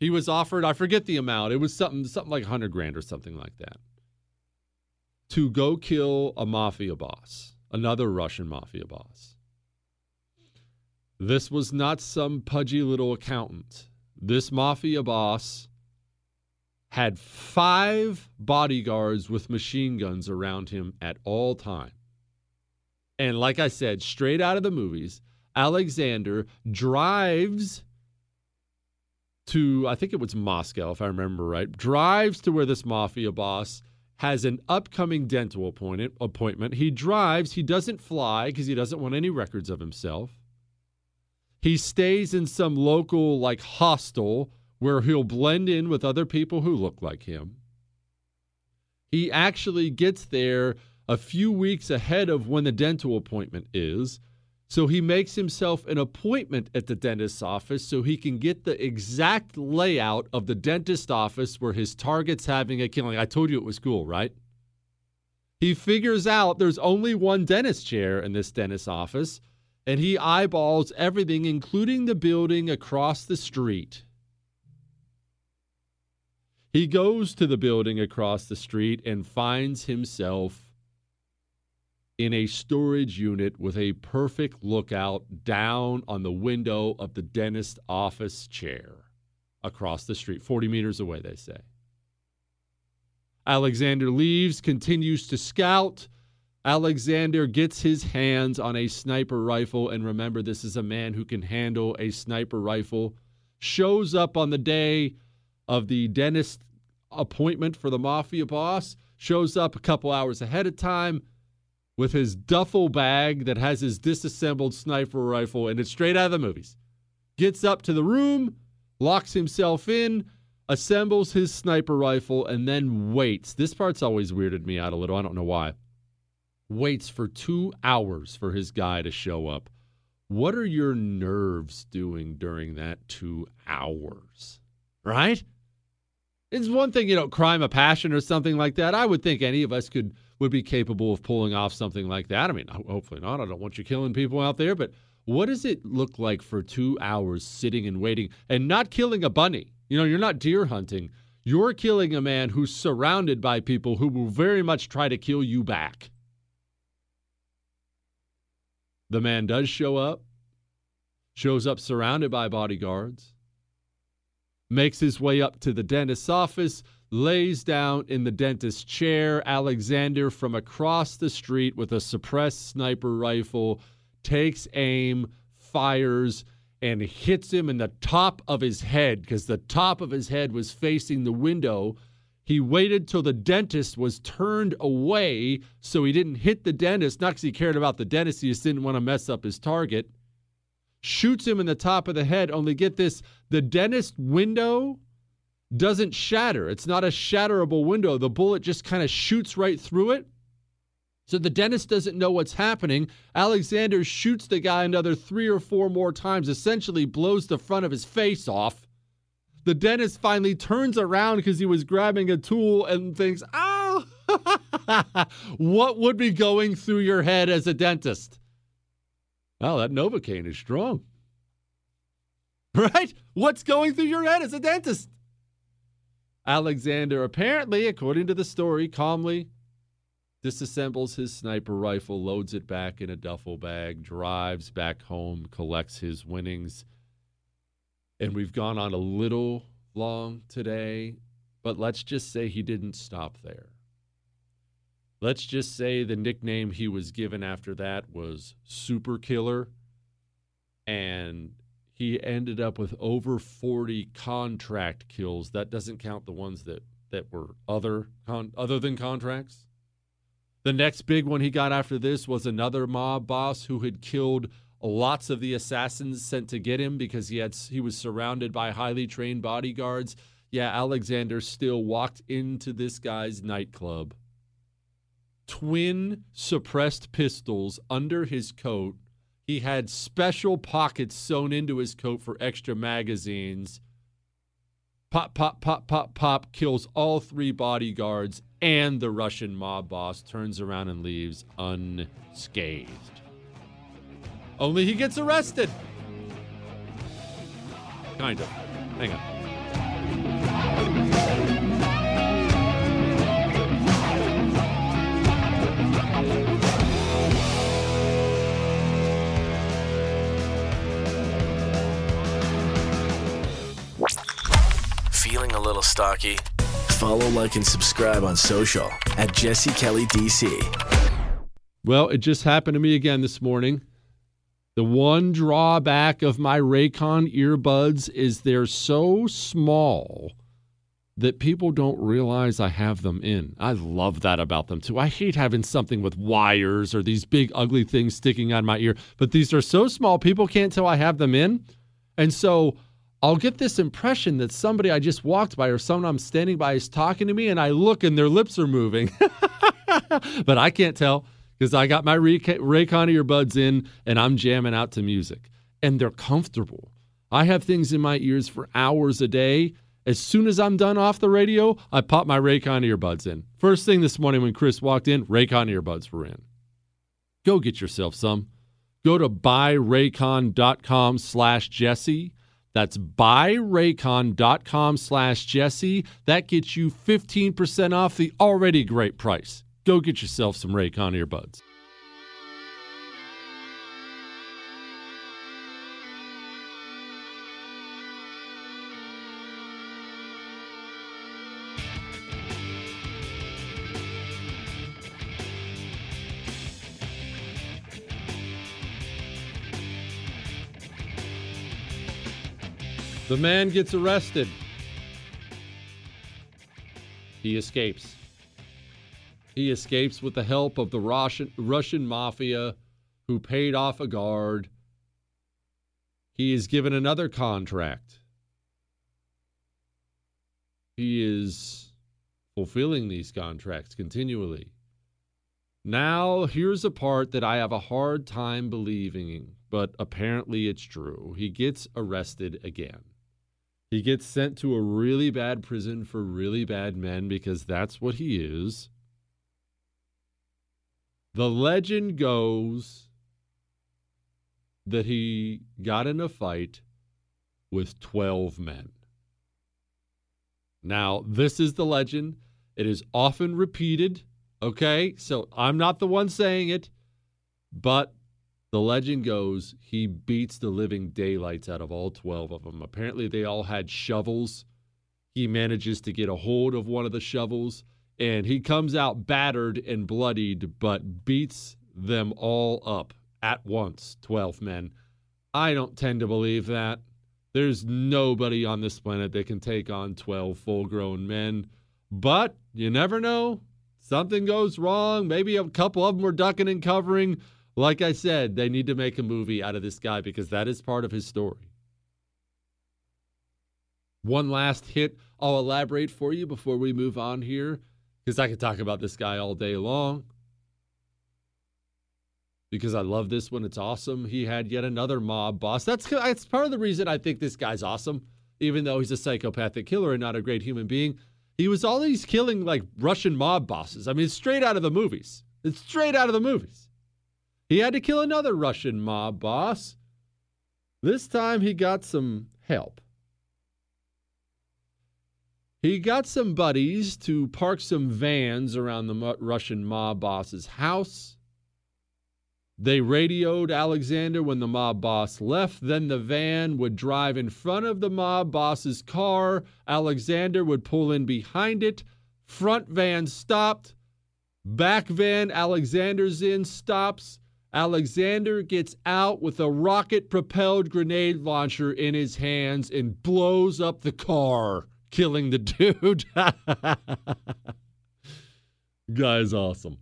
He was offered, I forget the amount, it was something something like 100 grand or something like that. To go kill a mafia boss, another Russian mafia boss. This was not some pudgy little accountant. This mafia boss had five bodyguards with machine guns around him at all time. And like I said, straight out of the movies, Alexander drives to, I think it was Moscow, if I remember right, drives to where this mafia boss has an upcoming dental appointment. appointment. He drives, he doesn't fly because he doesn't want any records of himself. He stays in some local, like, hostel where he'll blend in with other people who look like him. He actually gets there a few weeks ahead of when the dental appointment is. So he makes himself an appointment at the dentist's office so he can get the exact layout of the dentist office where his target's having a killing. I told you it was cool, right? He figures out there's only one dentist chair in this dentist's office, and he eyeballs everything, including the building across the street. He goes to the building across the street and finds himself in a storage unit with a perfect lookout down on the window of the dentist office chair across the street, 40 meters away, they say. Alexander leaves, continues to scout. Alexander gets his hands on a sniper rifle, and remember, this is a man who can handle a sniper rifle. Shows up on the day of the dentist appointment for the mafia boss, shows up a couple hours ahead of time with his duffel bag that has his disassembled sniper rifle, and it's straight out of the movies. Gets up to the room, locks himself in, assembles his sniper rifle, and then waits. This part's always weirded me out a little. I don't know why. Waits for two hours for his guy to show up. What are your nerves doing during that two hours? Right? It's one thing, you know, crime of passion or something like that. I would think any of us could would be capable of pulling off something like that. I mean, hopefully not. I don't want you killing people out there, but what does it look like for two hours sitting and waiting and not killing a bunny? You know, you're not deer hunting. You're killing a man who's surrounded by people who will very much try to kill you back. The man does show up, shows up surrounded by bodyguards makes his way up to the dentist's office, lays down in the dentist's chair. Alexander, from across the street with a suppressed sniper rifle, takes aim, fires, and hits him in the top of his head because the top of his head was facing the window. He waited till the dentist was turned away so he didn't hit the dentist, not because he cared about the dentist, he just didn't want to mess up his target shoots him in the top of the head. Only get this the dentist window doesn't shatter. It's not a shatterable window. The bullet just kind of shoots right through it. So the dentist doesn't know what's happening. Alexander shoots the guy another three or four more times, essentially blows the front of his face off. The dentist finally turns around because he was grabbing a tool and thinks, oh, what would be going through your head as a dentist? Oh, that Novocaine is strong. Right? What's going through your head as a dentist? Alexander, apparently, according to the story, calmly disassembles his sniper rifle, loads it back in a duffel bag, drives back home, collects his winnings. And we've gone on a little long today, but let's just say he didn't stop there. Let's just say the nickname he was given after that was Super Killer. And he ended up with over 40 contract kills. That doesn't count the ones that, that were other con- other than contracts. The next big one he got after this was another mob boss who had killed lots of the assassins sent to get him because he had he was surrounded by highly trained bodyguards. Yeah, Alexander still walked into this guy's nightclub twin suppressed pistols under his coat. He had special pockets sewn into his coat for extra magazines. Pop, pop, pop, pop, pop, kills all three bodyguards, and the Russian mob boss turns around and leaves unscathed. Only he gets arrested. Kind of. Hang on. Little stocky? Follow, like, and subscribe on social at Jesse Kelly DC. Well, it just happened to me again this morning. The one drawback of my Raycon earbuds is they're so small that people don't realize I have them in. I love that about them too. I hate having something with wires or these big ugly things sticking on my ear, but these are so small people can't tell I have them in. And so I'll get this impression that somebody I just walked by or someone I'm standing by is talking to me, and I look and their lips are moving. but I can't tell because I got my Raycon earbuds in and I'm jamming out to music, and they're comfortable. I have things in my ears for hours a day. As soon as I'm done off the radio, I pop my Raycon earbuds in. First thing this morning when Chris walked in, Raycon earbuds were in. Go get yourself some. Go to buyraycon.com slash Jesse that's buyraycon.com slash Jesse. That gets you 15% off the already great price. Go get yourself some Raycon earbuds. The man gets arrested. He escapes. He escapes with the help of the Russian, Russian mafia who paid off a guard. He is given another contract. He is fulfilling these contracts continually. Now, here's a part that I have a hard time believing, but apparently it's true. He gets arrested again. He gets sent to a really bad prison for really bad men because that's what he is. The legend goes that he got in a fight with 12 men. Now, this is the legend. It is often repeated. Okay. So I'm not the one saying it, but the legend goes he beats the living daylights out of all 12 of them. Apparently, they all had shovels. He manages to get a hold of one of the shovels and he comes out battered and bloodied, but beats them all up at once 12 men. I don't tend to believe that. There's nobody on this planet that can take on 12 full grown men, but you never know. Something goes wrong. Maybe a couple of them were ducking and covering like I said, they need to make a movie out of this guy because that is part of his story. One last hit I'll elaborate for you before we move on here because I could talk about this guy all day long. Because I love this one. It's awesome. He had yet another mob boss. That's, that's part of the reason I think this guy's awesome, even though he's a psychopathic killer and not a great human being. He was always killing like Russian mob bosses. I mean, straight out of the movies. It's straight out of the movies. He had to kill another Russian mob boss. This time he got some help. He got some buddies to park some vans around the Russian mob boss's house. They radioed Alexander when the mob boss left. Then the van would drive in front of the mob boss's car. Alexander would pull in behind it. Front van stopped. Back van Alexander's in stops. Alexander gets out with a rocket propelled grenade launcher in his hands and blows up the car, killing the dude. Guy's awesome.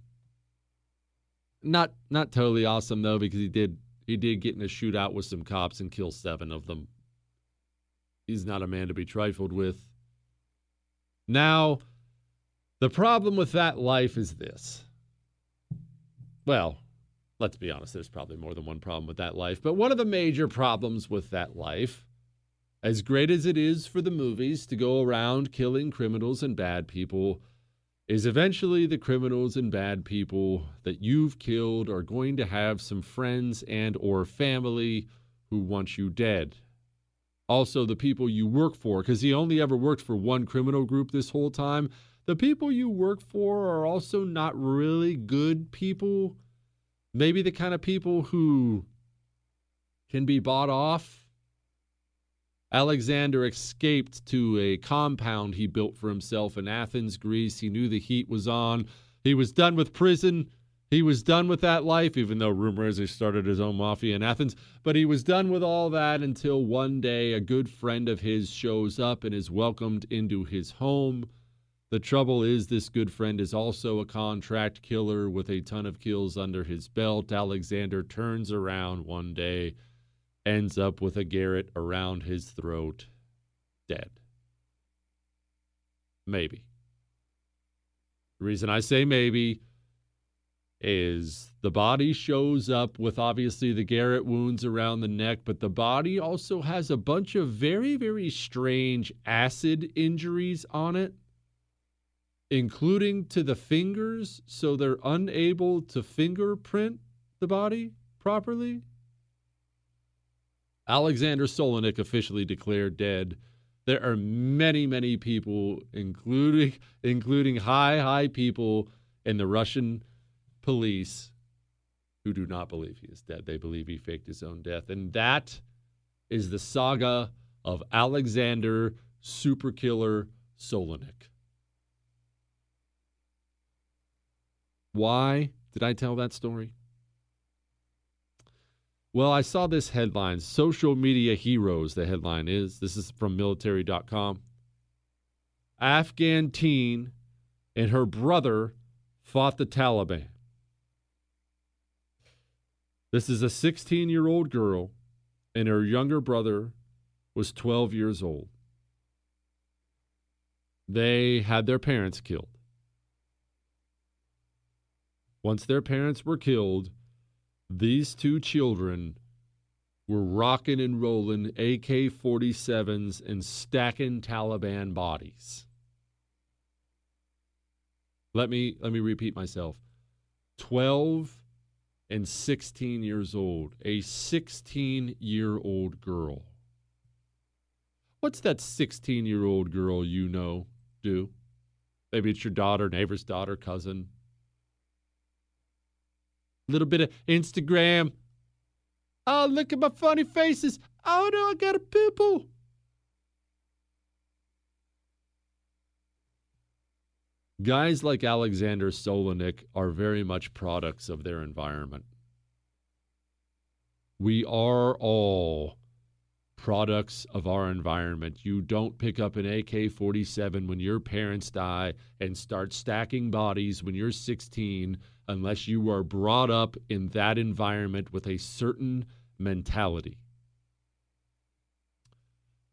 Not not totally awesome though because he did he did get in a shootout with some cops and kill 7 of them. He's not a man to be trifled with. Now, the problem with that life is this. Well, let's be honest, there's probably more than one problem with that life. But one of the major problems with that life, as great as it is for the movies to go around killing criminals and bad people, is eventually the criminals and bad people that you've killed are going to have some friends and or family who want you dead. Also the people you work for because he only ever worked for one criminal group this whole time. The people you work for are also not really good people maybe the kind of people who can be bought off. Alexander escaped to a compound he built for himself in Athens, Greece. He knew the heat was on. He was done with prison. He was done with that life, even though rumor is he started his own mafia in Athens. But he was done with all that until one day a good friend of his shows up and is welcomed into his home. The trouble is, this good friend is also a contract killer with a ton of kills under his belt. Alexander turns around one day, ends up with a garrote around his throat, dead. Maybe. The reason I say maybe is the body shows up with obviously the garrote wounds around the neck, but the body also has a bunch of very, very strange acid injuries on it including to the fingers, so they're unable to fingerprint the body properly? Alexander Solonik officially declared dead. There are many, many people, including including high, high people in the Russian police, who do not believe he is dead. They believe he faked his own death. And that is the saga of Alexander Superkiller Solonik. Why did I tell that story? Well, I saw this headline Social Media Heroes, the headline is. This is from military.com. Afghan teen and her brother fought the Taliban. This is a 16 year old girl, and her younger brother was 12 years old. They had their parents killed. Once their parents were killed, these two children were rocking and rolling AK 47s and stacking Taliban bodies. Let me, let me repeat myself 12 and 16 years old, a 16 year old girl. What's that 16 year old girl you know do? Maybe it's your daughter, neighbor's daughter, cousin, little bit of Instagram. Oh, look at my funny faces. Oh no, I got a pimple. Guys like Alexander Solonik are very much products of their environment. We are all products of our environment. You don't pick up an AK 47 when your parents die and start stacking bodies when you're 16 unless you are brought up in that environment with a certain mentality.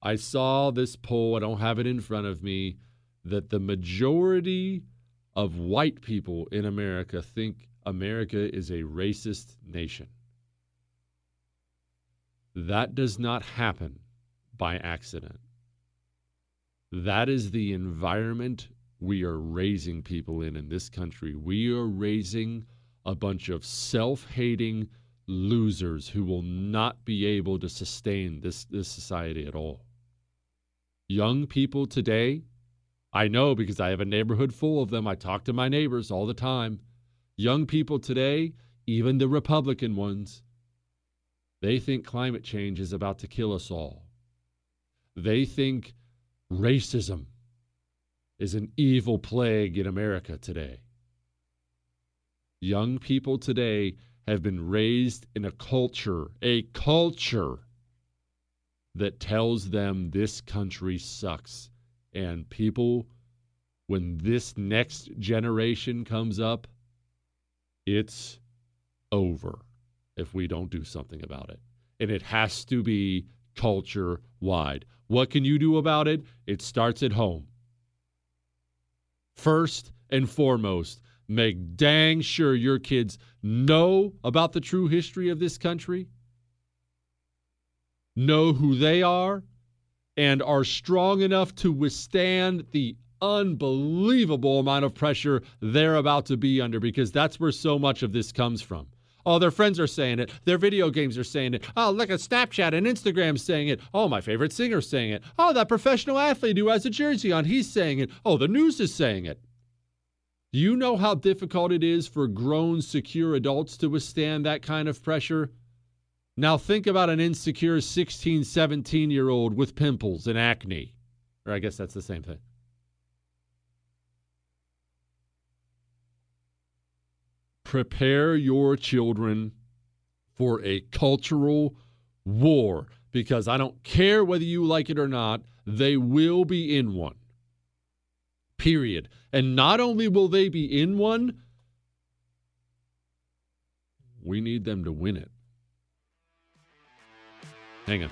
I saw this poll, I don't have it in front of me, that the majority of white people in America think America is a racist nation. That does not happen by accident. That is the environment we are raising people in in this country. We are raising a bunch of self hating losers who will not be able to sustain this, this society at all. Young people today I know because I have a neighborhood full of them. I talk to my neighbors all the time. Young people today, even the Republican ones, they think climate change is about to kill us all. They think racism is an evil plague in America today. Young people today have been raised in a culture, a culture that tells them this country sucks. And people, when this next generation comes up, it's over if we don't do something about it. And it has to be culture wide. What can you do about it? It starts at home. First and foremost, make dang sure your kids know about the true history of this country, know who they are, and are strong enough to withstand the unbelievable amount of pressure they're about to be under because that's where so much of this comes from. Oh, their friends are saying it. Their video games are saying it. Oh, look at Snapchat and Instagram saying it. Oh, my favorite singer's saying it. Oh, that professional athlete who has a jersey on, he's saying it. Oh, the news is saying it. Do you know how difficult it is for grown, secure adults to withstand that kind of pressure? Now think about an insecure 16, 17 year old with pimples and acne. Or I guess that's the same thing. Prepare your children for a cultural war because I don't care whether you like it or not, they will be in one. Period. And not only will they be in one, we need them to win it. Hang on.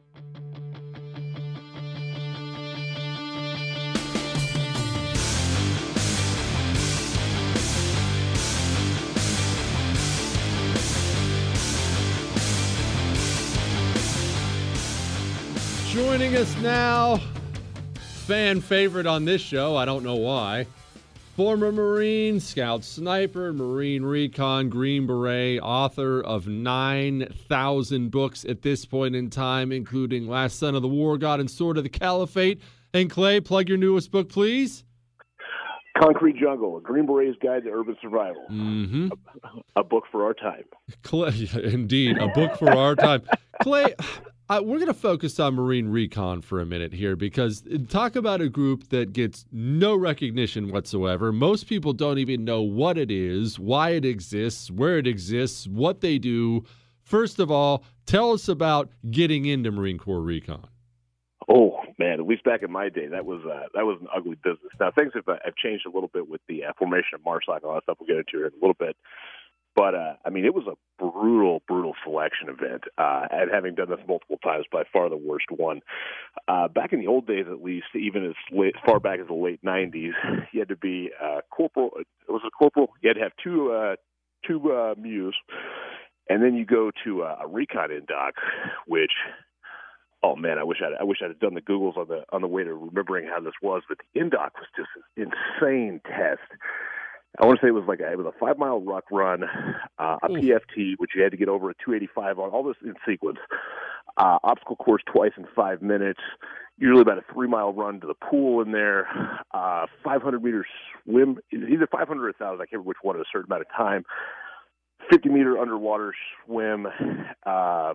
Joining us now, fan favorite on this show, I don't know why. Former Marine, Scout Sniper, Marine Recon, Green Beret, author of 9,000 books at this point in time, including Last Son of the War God and Sword of the Caliphate. And Clay, plug your newest book, please. Concrete Jungle, a Green Beret's Guide to Urban Survival. Mm-hmm. A, a book for our time. Clay, indeed, a book for our time. Clay, uh, we're going to focus on Marine Recon for a minute here because talk about a group that gets no recognition whatsoever. Most people don't even know what it is, why it exists, where it exists, what they do. First of all, tell us about getting into Marine Corps Recon. Oh man, at least back in my day, that was uh, that was an ugly business. Now things have, uh, have changed a little bit with the uh, formation of MARSOC and all that stuff. We'll get into here in a little bit. But uh, I mean, it was a brutal, brutal selection event. Uh, and having done this multiple times, by far the worst one. Uh, back in the old days, at least, even as late, far back as the late '90s, you had to be uh, corporal. It was a corporal. You had to have two uh, two uh, mews, and then you go to uh, a recon indoc, which oh man, I wish I'd, I wish I'd have done the Googles on the on the way to remembering how this was. But the indoc was just an insane test. I want to say it was like a, it was a five mile ruck run, uh, a PFT, which you had to get over a 285 on, all this in sequence. Uh, obstacle course twice in five minutes, usually about a three mile run to the pool in there, uh, 500 meter swim, either 500 or 1,000, I can't remember which one at a certain amount of time. 50 meter underwater swim, uh,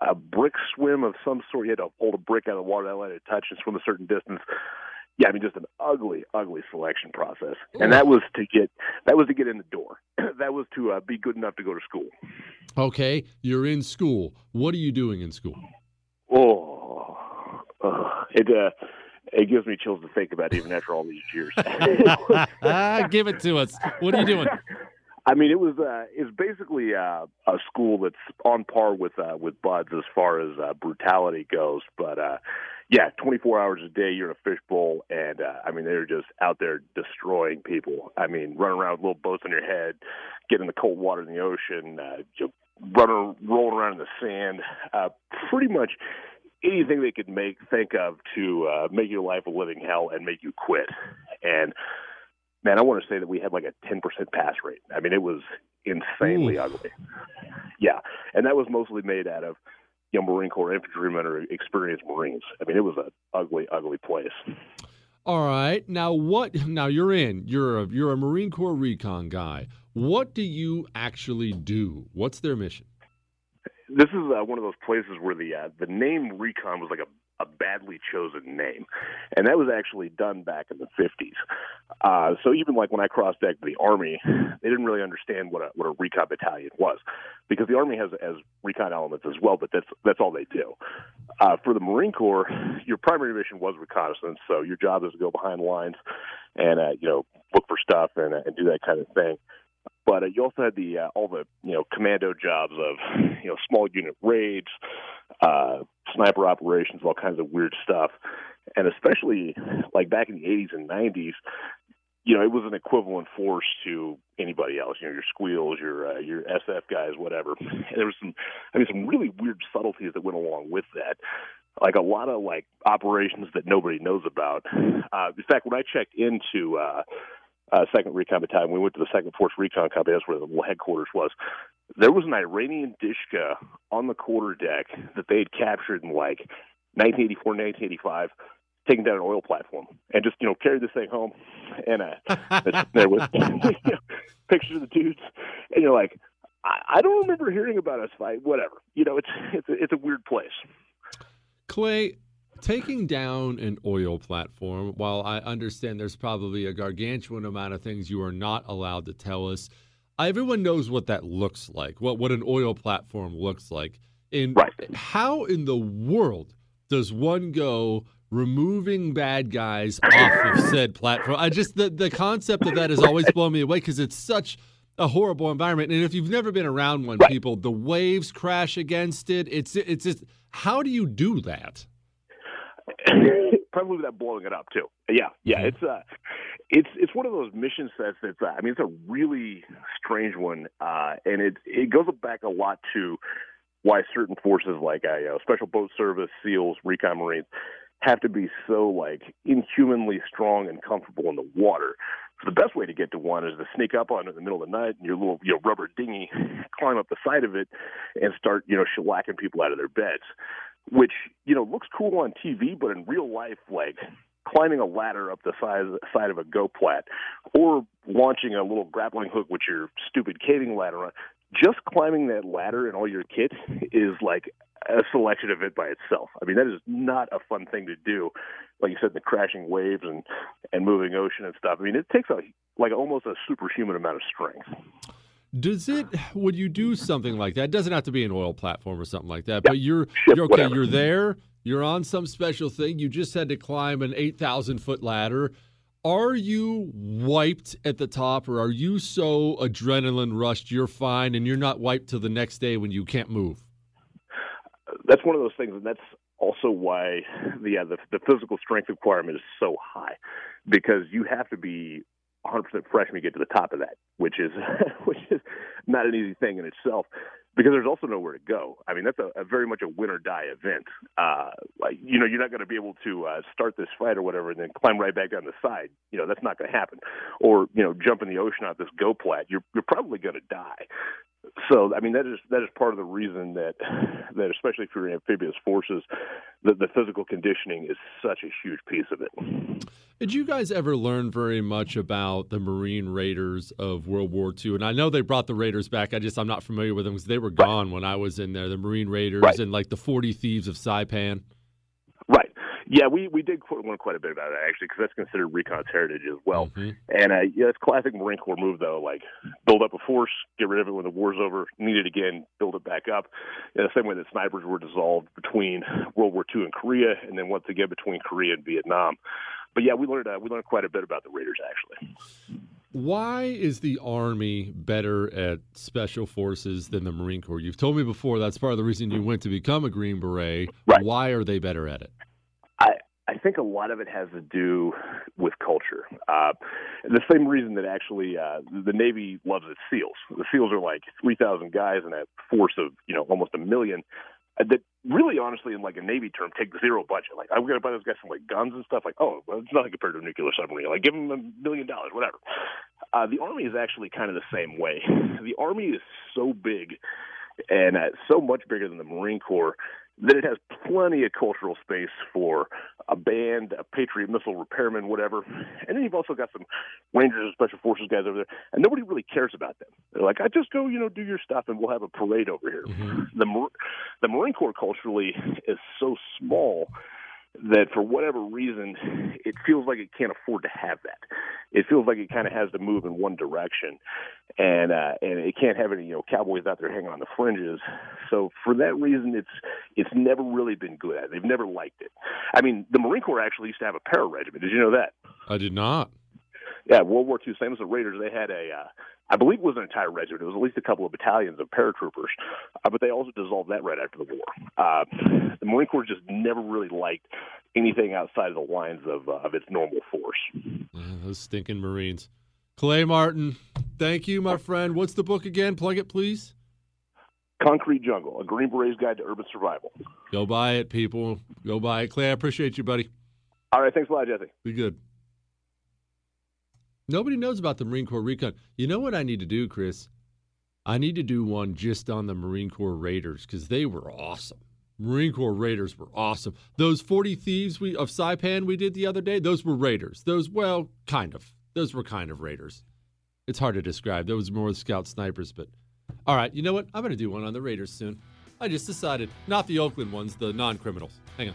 a brick swim of some sort. You had to hold a brick out of the water that let it touch and swim a certain distance. Yeah, I mean, just an ugly, ugly selection process, and that was to get that was to get in the door. that was to uh, be good enough to go to school. Okay, you're in school. What are you doing in school? Oh, uh, it uh, it gives me chills to think about, even after all these years. Give it to us. What are you doing? I mean, it was uh, it's basically uh, a school that's on par with uh, with BUD/S as far as uh, brutality goes. But uh, yeah, 24 hours a day, you're in a fishbowl, and uh, I mean, they're just out there destroying people. I mean, running around with little boats on your head, getting the cold water in the ocean, uh, running, rolling around in the sand. Uh, pretty much anything they could make think of to uh, make your life a living hell and make you quit. And man, I want to say that we had like a 10% pass rate. I mean, it was insanely ugly. Yeah, and that was mostly made out of you know Marine Corps infantrymen or experienced Marines. I mean, it was an ugly, ugly place. All right. Now what now you're in. You're a you're a Marine Corps recon guy. What do you actually do? What's their mission? This is uh, one of those places where the uh, the name recon was like a a badly chosen name, and that was actually done back in the fifties. Uh, so even like when I crossed deck to the army, they didn't really understand what a what a recon battalion was, because the army has has recon elements as well, but that's that's all they do. Uh, for the Marine Corps, your primary mission was reconnaissance, so your job is to go behind lines and uh, you know look for stuff and uh, and do that kind of thing but uh, you also had the uh, all the you know commando jobs of you know small unit raids, uh, sniper operations, all kinds of weird stuff, and especially like back in the 80s and 90s, you know it was an equivalent force to anybody else. You know your squeals, your uh, your SF guys, whatever. And there was some, I mean, some really weird subtleties that went along with that. Like a lot of like operations that nobody knows about. Uh, in fact, when I checked into uh, uh, Second Recon Battalion. We went to the Second Force Recon Company. That's where the headquarters was. There was an Iranian Dishka on the quarter deck that they had captured in like 1984, 1985, taking down an oil platform and just you know carried this thing home. And uh, there was you know, pictures of the dudes, and you're like, I, I don't remember hearing about us fight. Whatever, you know, it's it's a, it's a weird place. Clay, taking down an oil platform, while I understand there's probably a gargantuan amount of things you are not allowed to tell us, everyone knows what that looks like, what, what an oil platform looks like. And right. how in the world does one go removing bad guys off of said platform? I just, the, the concept of that has always blown me away because it's such a horrible environment. And if you've never been around one, right. people, the waves crash against it. It's, it's just, how do you do that? probably without blowing it up too. Yeah, yeah. Mm-hmm. It's uh, it's it's one of those mission sets that's. Uh, I mean, it's a really strange one, uh, and it it goes back a lot to why certain forces like uh, you know, Special Boat Service, SEALs, Recon Marines have to be so like inhumanly strong and comfortable in the water. So the best way to get to one is to sneak up on it in the middle of the night in your little you know rubber dinghy, climb up the side of it, and start you know shellacking people out of their beds which you know looks cool on TV, but in real life, like climbing a ladder up the side side of a GOPLAT, or launching a little grappling hook with your stupid caving ladder on. Just climbing that ladder and all your kit is like a selection event by itself. I mean, that is not a fun thing to do. Like you said, the crashing waves and and moving ocean and stuff. I mean, it takes a like almost a superhuman amount of strength. Does it? Would you do something like that? It doesn't have to be an oil platform or something like that. Yeah, but you're, ship, you're okay. whatever. You're there. You're on some special thing. You just had to climb an eight thousand foot ladder. Are you wiped at the top, or are you so adrenaline rushed you're fine and you're not wiped till the next day when you can't move? That's one of those things, and that's also why uh, the, the physical strength requirement is so high, because you have to be 100% fresh when you get to the top of that, which is which is not an easy thing in itself because there's also nowhere to go. I mean, that's a, a very much a win or die event. Uh, like, you know, you're not going to be able to uh, start this fight or whatever and then climb right back down the side. You know, that's not going to happen. Or, you know, jump in the ocean out this GOPLAT. You're, you're probably going to die. So, I mean, that is that is part of the reason that that especially if you're in amphibious forces, that the physical conditioning is such a huge piece of it. Did you guys ever learn very much about the Marine Raiders of World War II? And I know they brought the Raiders back. I just I'm not familiar with them because they were gone right. when I was in there. The Marine Raiders right. and like the 40 Thieves of Saipan. Right. Yeah, we we did learn quite a bit about that actually because that's considered recon's heritage as well. Mm-hmm. And uh, yeah, it's classic Marine Corps move though. Like build up a force, get rid of it when the war's over, need it again, build it back up. In the same way that snipers were dissolved between World War II and Korea, and then once again between Korea and Vietnam but yeah, we learned uh, we learned quite a bit about the Raiders actually. Why is the Army better at special forces than the Marine Corps? You've told me before that's part of the reason you went to become a Green Beret. Right. Why are they better at it? I I think a lot of it has to do with culture. Uh, the same reason that actually uh, the Navy loves its SEALs. The SEALs are like 3,000 guys in a force of you know almost a million that really honestly in like a navy term take zero budget. Like i'm going to buy those guys some like guns and stuff like oh well, it's nothing compared to a nuclear submarine. Like give them a million dollars whatever. Uh, the army is actually kind of the same way. The army is so big and uh, so much bigger than the marine corps that it has plenty of cultural space for a band, a Patriot missile repairman, whatever. And then you've also got some Rangers and Special Forces guys over there, and nobody really cares about them. They're like, I just go, you know, do your stuff, and we'll have a parade over here. Mm-hmm. The the Marine Corps culturally is so small that for whatever reason it feels like it can't afford to have that. It feels like it kind of has to move in one direction, and uh, and it can't have any you know cowboys out there hanging on the fringes. So for that reason, it's it's never really been good at. It. They've never liked it. I mean, the Marine Corps actually used to have a para regiment. Did you know that? I did not. Yeah, World War II, same as the Raiders, they had a uh, I believe it was an entire regiment. It was at least a couple of battalions of paratroopers, uh, but they also dissolved that right after the war. Uh, the Marine Corps just never really liked anything outside of the lines of, uh, of its normal force. Those stinking Marines. Clay Martin, thank you, my friend. What's the book again? Plug it, please. Concrete Jungle, a Green Beret's Guide to Urban Survival. Go buy it, people. Go buy it. Clay, I appreciate you, buddy. All right, thanks a lot, Jesse. Be good. Nobody knows about the Marine Corps Recon. You know what I need to do, Chris? I need to do one just on the Marine Corps Raiders because they were awesome. Marine Corps Raiders were awesome. Those 40 thieves we of Saipan we did the other day, those were Raiders. Those, well, kind of. Those were kind of Raiders. It's hard to describe. Those were more scout snipers, but all right, you know what? I'm going to do one on the Raiders soon. I just decided. Not the Oakland ones, the non criminals. Hang on.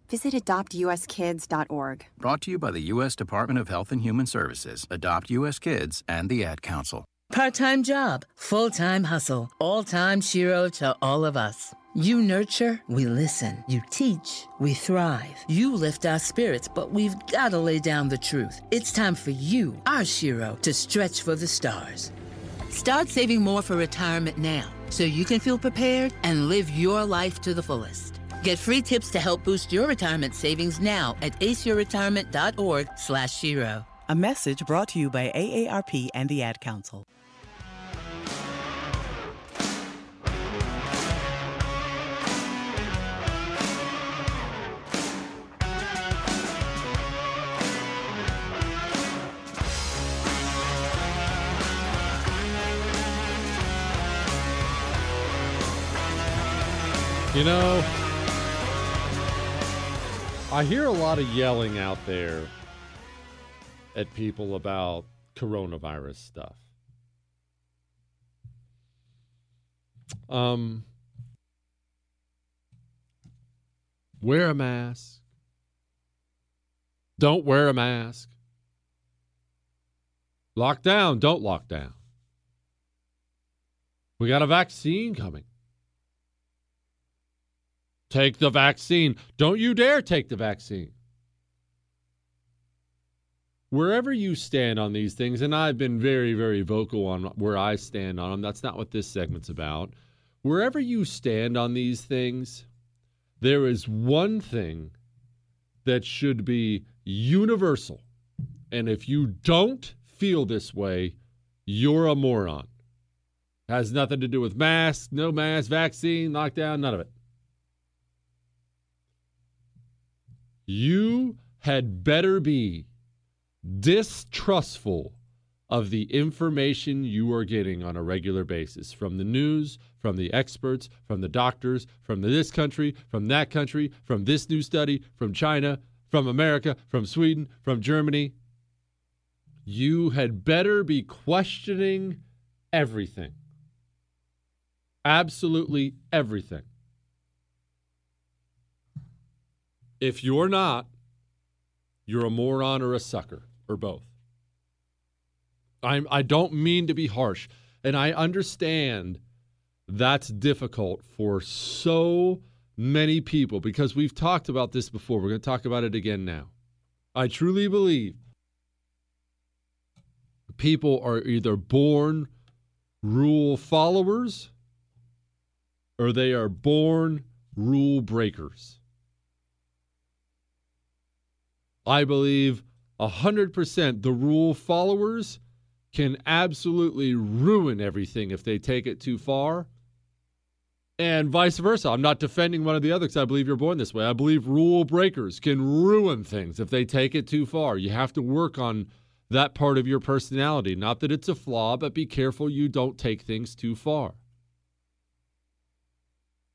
Visit adoptuskids.org. Brought to you by the U.S. Department of Health and Human Services, Adopt U.S. Kids, and the Ad Council. Part time job, full time hustle, all time Shero to all of us. You nurture, we listen. You teach, we thrive. You lift our spirits, but we've got to lay down the truth. It's time for you, our Shero, to stretch for the stars. Start saving more for retirement now so you can feel prepared and live your life to the fullest. Get free tips to help boost your retirement savings now at aceyourretirement.org slash Shero. A message brought to you by AARP and the Ad Council. You know, I hear a lot of yelling out there at people about coronavirus stuff. Um, wear a mask. Don't wear a mask. Lock down. Don't lock down. We got a vaccine coming. Take the vaccine. Don't you dare take the vaccine. Wherever you stand on these things, and I've been very, very vocal on where I stand on them, that's not what this segment's about. Wherever you stand on these things, there is one thing that should be universal. And if you don't feel this way, you're a moron. Has nothing to do with masks, no mask, vaccine, lockdown, none of it. You had better be distrustful of the information you are getting on a regular basis from the news, from the experts, from the doctors, from this country, from that country, from this new study, from China, from America, from Sweden, from Germany. You had better be questioning everything. Absolutely everything. If you're not, you're a moron or a sucker, or both. I'm, I don't mean to be harsh, and I understand that's difficult for so many people because we've talked about this before. We're going to talk about it again now. I truly believe people are either born rule followers or they are born rule breakers. I believe 100% the rule followers can absolutely ruin everything if they take it too far. And vice versa. I'm not defending one or the other because I believe you're born this way. I believe rule breakers can ruin things if they take it too far. You have to work on that part of your personality. Not that it's a flaw, but be careful you don't take things too far.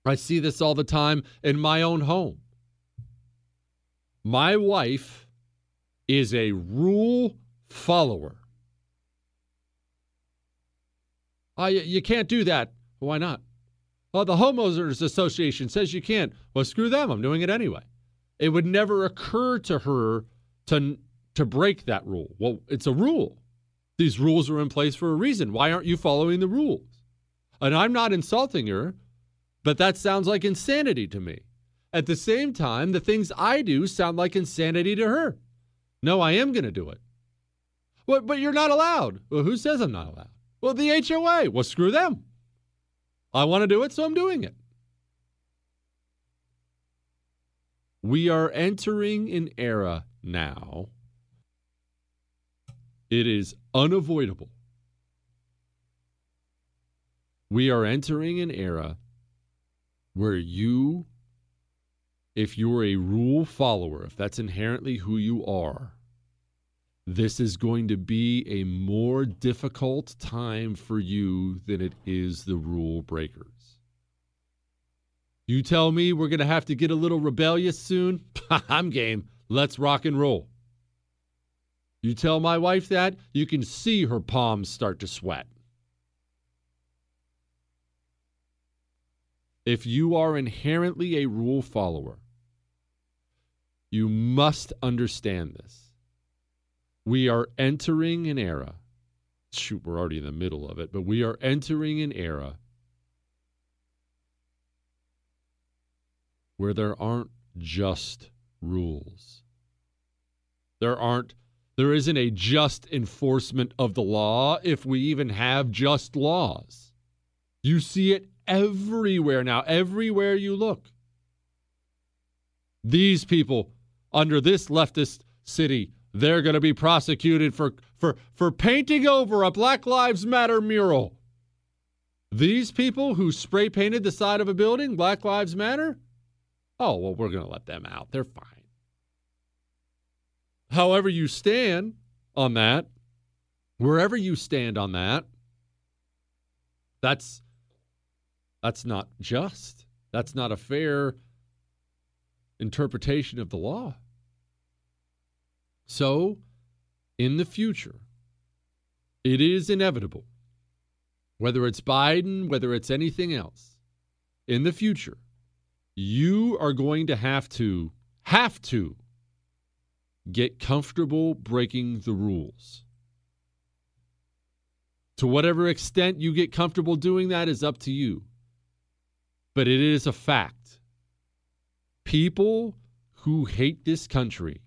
I see this all the time in my own home. My wife is a rule follower. Uh, you, you can't do that. Why not? Well, the Homeowners Association says you can't. Well, screw them. I'm doing it anyway. It would never occur to her to, to break that rule. Well, it's a rule. These rules are in place for a reason. Why aren't you following the rules? And I'm not insulting her, but that sounds like insanity to me. At the same time, the things I do sound like insanity to her. No, I am going to do it. Well, but you're not allowed. Well, who says I'm not allowed? Well, the HOA. Well, screw them. I want to do it, so I'm doing it. We are entering an era now. It is unavoidable. We are entering an era where you, if you're a rule follower, if that's inherently who you are, this is going to be a more difficult time for you than it is the rule breakers. You tell me we're going to have to get a little rebellious soon? I'm game. Let's rock and roll. You tell my wife that, you can see her palms start to sweat. If you are inherently a rule follower, you must understand this we are entering an era. Shoot, we're already in the middle of it, but we are entering an era where there aren't just rules. There aren't there isn't a just enforcement of the law if we even have just laws. You see it everywhere now, everywhere you look. These people under this leftist city they're going to be prosecuted for, for, for painting over a Black Lives Matter mural. These people who spray painted the side of a building, Black Lives Matter? Oh, well, we're going to let them out. They're fine. However, you stand on that, wherever you stand on that, that's that's not just. That's not a fair interpretation of the law. So in the future, it is inevitable, whether it's Biden, whether it's anything else, in the future, you are going to have to, have to get comfortable breaking the rules. To whatever extent you get comfortable doing that is up to you. But it is a fact. People who hate this country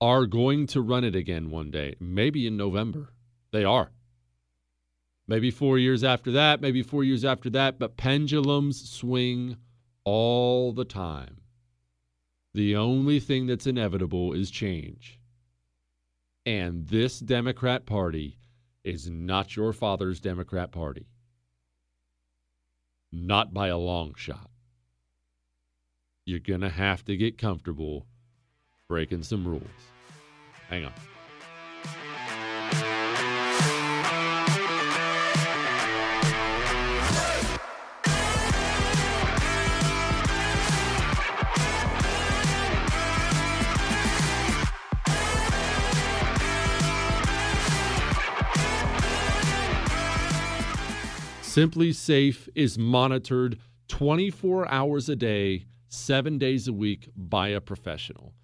are going to run it again one day, maybe in November. They are. Maybe four years after that, maybe four years after that, but pendulums swing all the time. The only thing that's inevitable is change. And this Democrat Party is not your father's Democrat Party. Not by a long shot. You're going to have to get comfortable breaking some rules. Hang on. SimpliSafe is monitored 24 hours a day, seven days a week by a professional.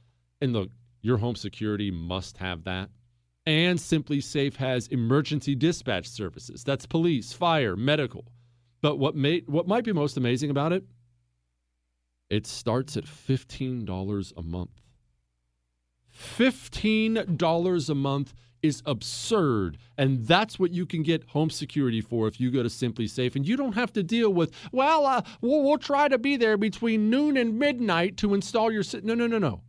And look, your home security must have that. And SimpliSafe has emergency dispatch services. That's police, fire, medical. But what may, what might be most amazing about it? It starts at $15 a month. $15 a month is absurd. And that's what you can get home security for if you go to SimpliSafe. And you don't have to deal with, well, uh, we'll, we'll try to be there between noon and midnight to install your. No, no, no, no.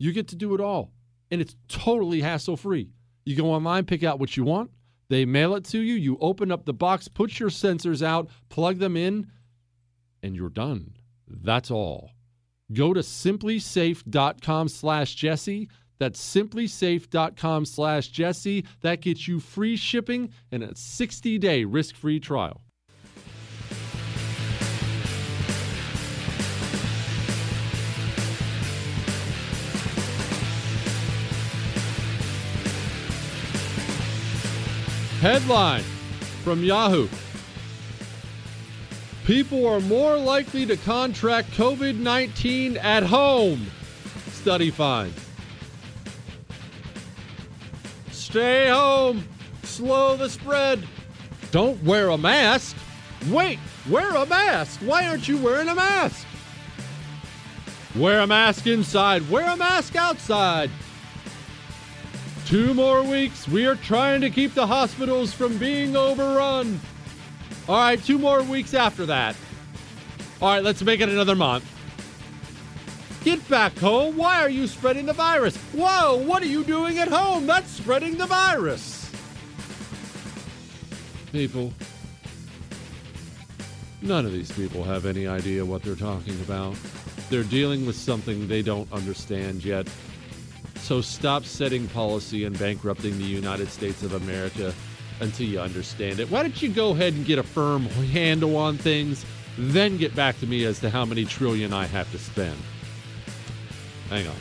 You get to do it all. And it's totally hassle free. You go online, pick out what you want. They mail it to you. You open up the box, put your sensors out, plug them in, and you're done. That's all. Go to simplisafe.com slash Jesse. That's simplisafe.com slash Jesse. That gets you free shipping and a 60 day risk free trial. Headline from Yahoo People are more likely to contract COVID 19 at home, study finds. Stay home. Slow the spread. Don't wear a mask. Wait, wear a mask. Why aren't you wearing a mask? Wear a mask inside. Wear a mask outside. Two more weeks. We are trying to keep the hospitals from being overrun. All right, two more weeks after that. All right, let's make it another month. Get back home. Why are you spreading the virus? Whoa, what are you doing at home? That's spreading the virus. People, none of these people have any idea what they're talking about. They're dealing with something they don't understand yet. So stop setting policy and bankrupting the United States of America until you understand it. Why don't you go ahead and get a firm handle on things, then get back to me as to how many trillion I have to spend? Hang on.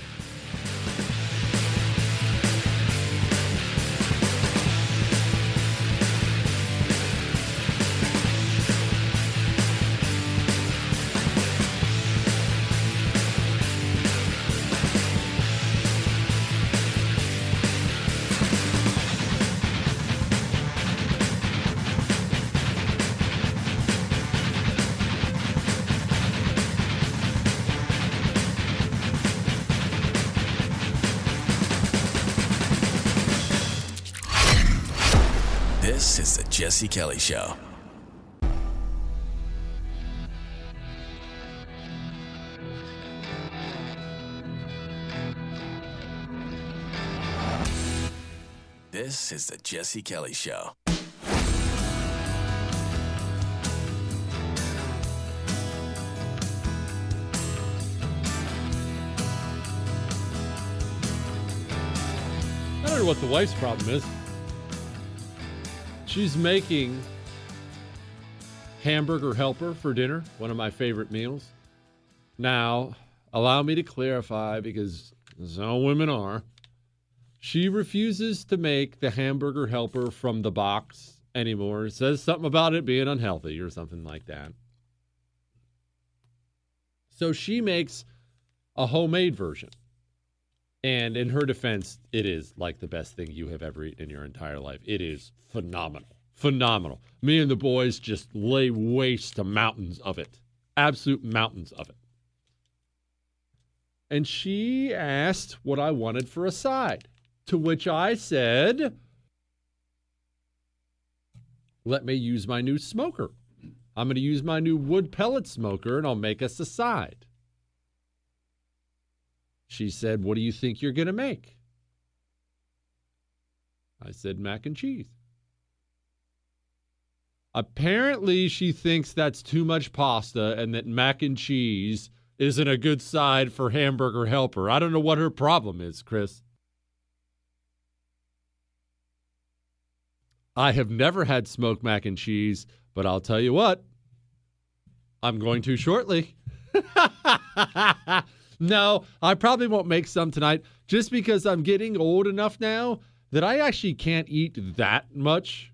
This is the Jesse Kelly Show. This is the Jesse Kelly Show. I don't know what the wife's problem is. She's making hamburger helper for dinner, one of my favorite meals. Now, allow me to clarify because some women are. She refuses to make the hamburger helper from the box anymore. It says something about it being unhealthy or something like that. So she makes a homemade version. And in her defense, it is like the best thing you have ever eaten in your entire life. It is phenomenal. Phenomenal. Me and the boys just lay waste to mountains of it. Absolute mountains of it. And she asked what I wanted for a side, to which I said, Let me use my new smoker. I'm going to use my new wood pellet smoker and I'll make us a side. She said, What do you think you're going to make? I said, Mac and cheese. Apparently, she thinks that's too much pasta and that mac and cheese isn't a good side for hamburger helper. I don't know what her problem is, Chris. I have never had smoked mac and cheese, but I'll tell you what, I'm going to shortly. no, I probably won't make some tonight just because I'm getting old enough now that I actually can't eat that much.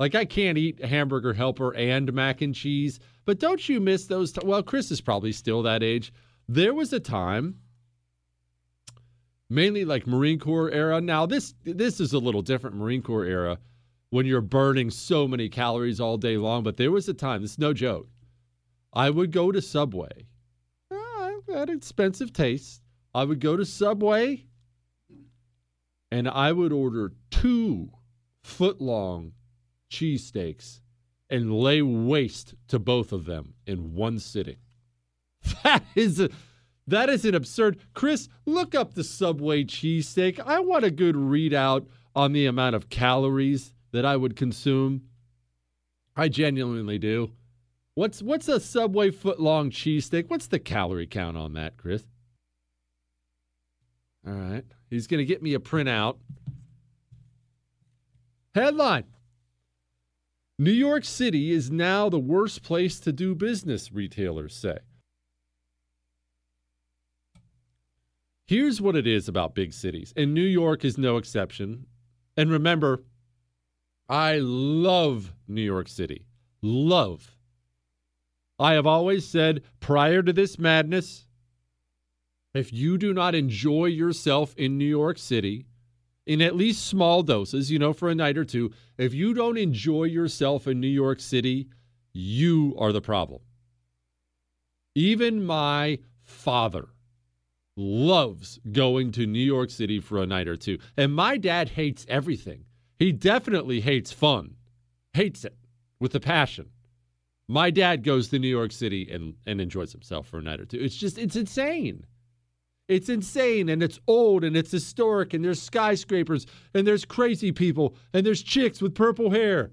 Like I can't eat hamburger helper and mac and cheese. But don't you miss those? T- well, Chris is probably still that age. There was a time, mainly like Marine Corps era. Now this this is a little different Marine Corps era when you're burning so many calories all day long. But there was a time. This is no joke. I would go to Subway. Had expensive taste. I would go to Subway and I would order two foot long cheesesteaks and lay waste to both of them in one sitting. That is a, that is an absurd. Chris, look up the Subway cheesesteak. I want a good readout on the amount of calories that I would consume. I genuinely do. What's what's a Subway foot long cheesesteak? What's the calorie count on that, Chris? All right. He's going to get me a printout. Headline New York City is now the worst place to do business, retailers say. Here's what it is about big cities, and New York is no exception. And remember, I love New York City. Love. I have always said prior to this madness, if you do not enjoy yourself in New York City, in at least small doses, you know, for a night or two, if you don't enjoy yourself in New York City, you are the problem. Even my father loves going to New York City for a night or two. And my dad hates everything. He definitely hates fun, hates it with a passion. My dad goes to New York City and, and enjoys himself for a night or two. It's just, it's insane. It's insane and it's old and it's historic and there's skyscrapers and there's crazy people and there's chicks with purple hair.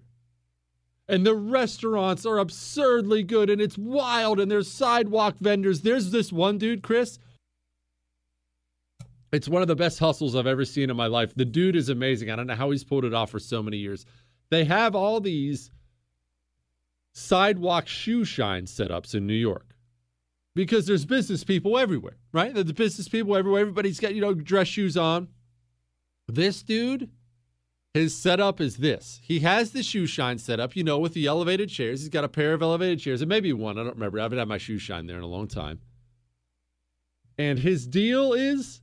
And the restaurants are absurdly good and it's wild and there's sidewalk vendors. There's this one dude, Chris. It's one of the best hustles I've ever seen in my life. The dude is amazing. I don't know how he's pulled it off for so many years. They have all these sidewalk shoe shine setups in New York because there's business people everywhere, right? There's business people everywhere. Everybody's got, you know, dress shoes on. This dude, his setup is this. He has the shoe shine setup, you know, with the elevated chairs. He's got a pair of elevated chairs, and maybe one. I don't remember. I haven't had my shoe shine there in a long time. And his deal is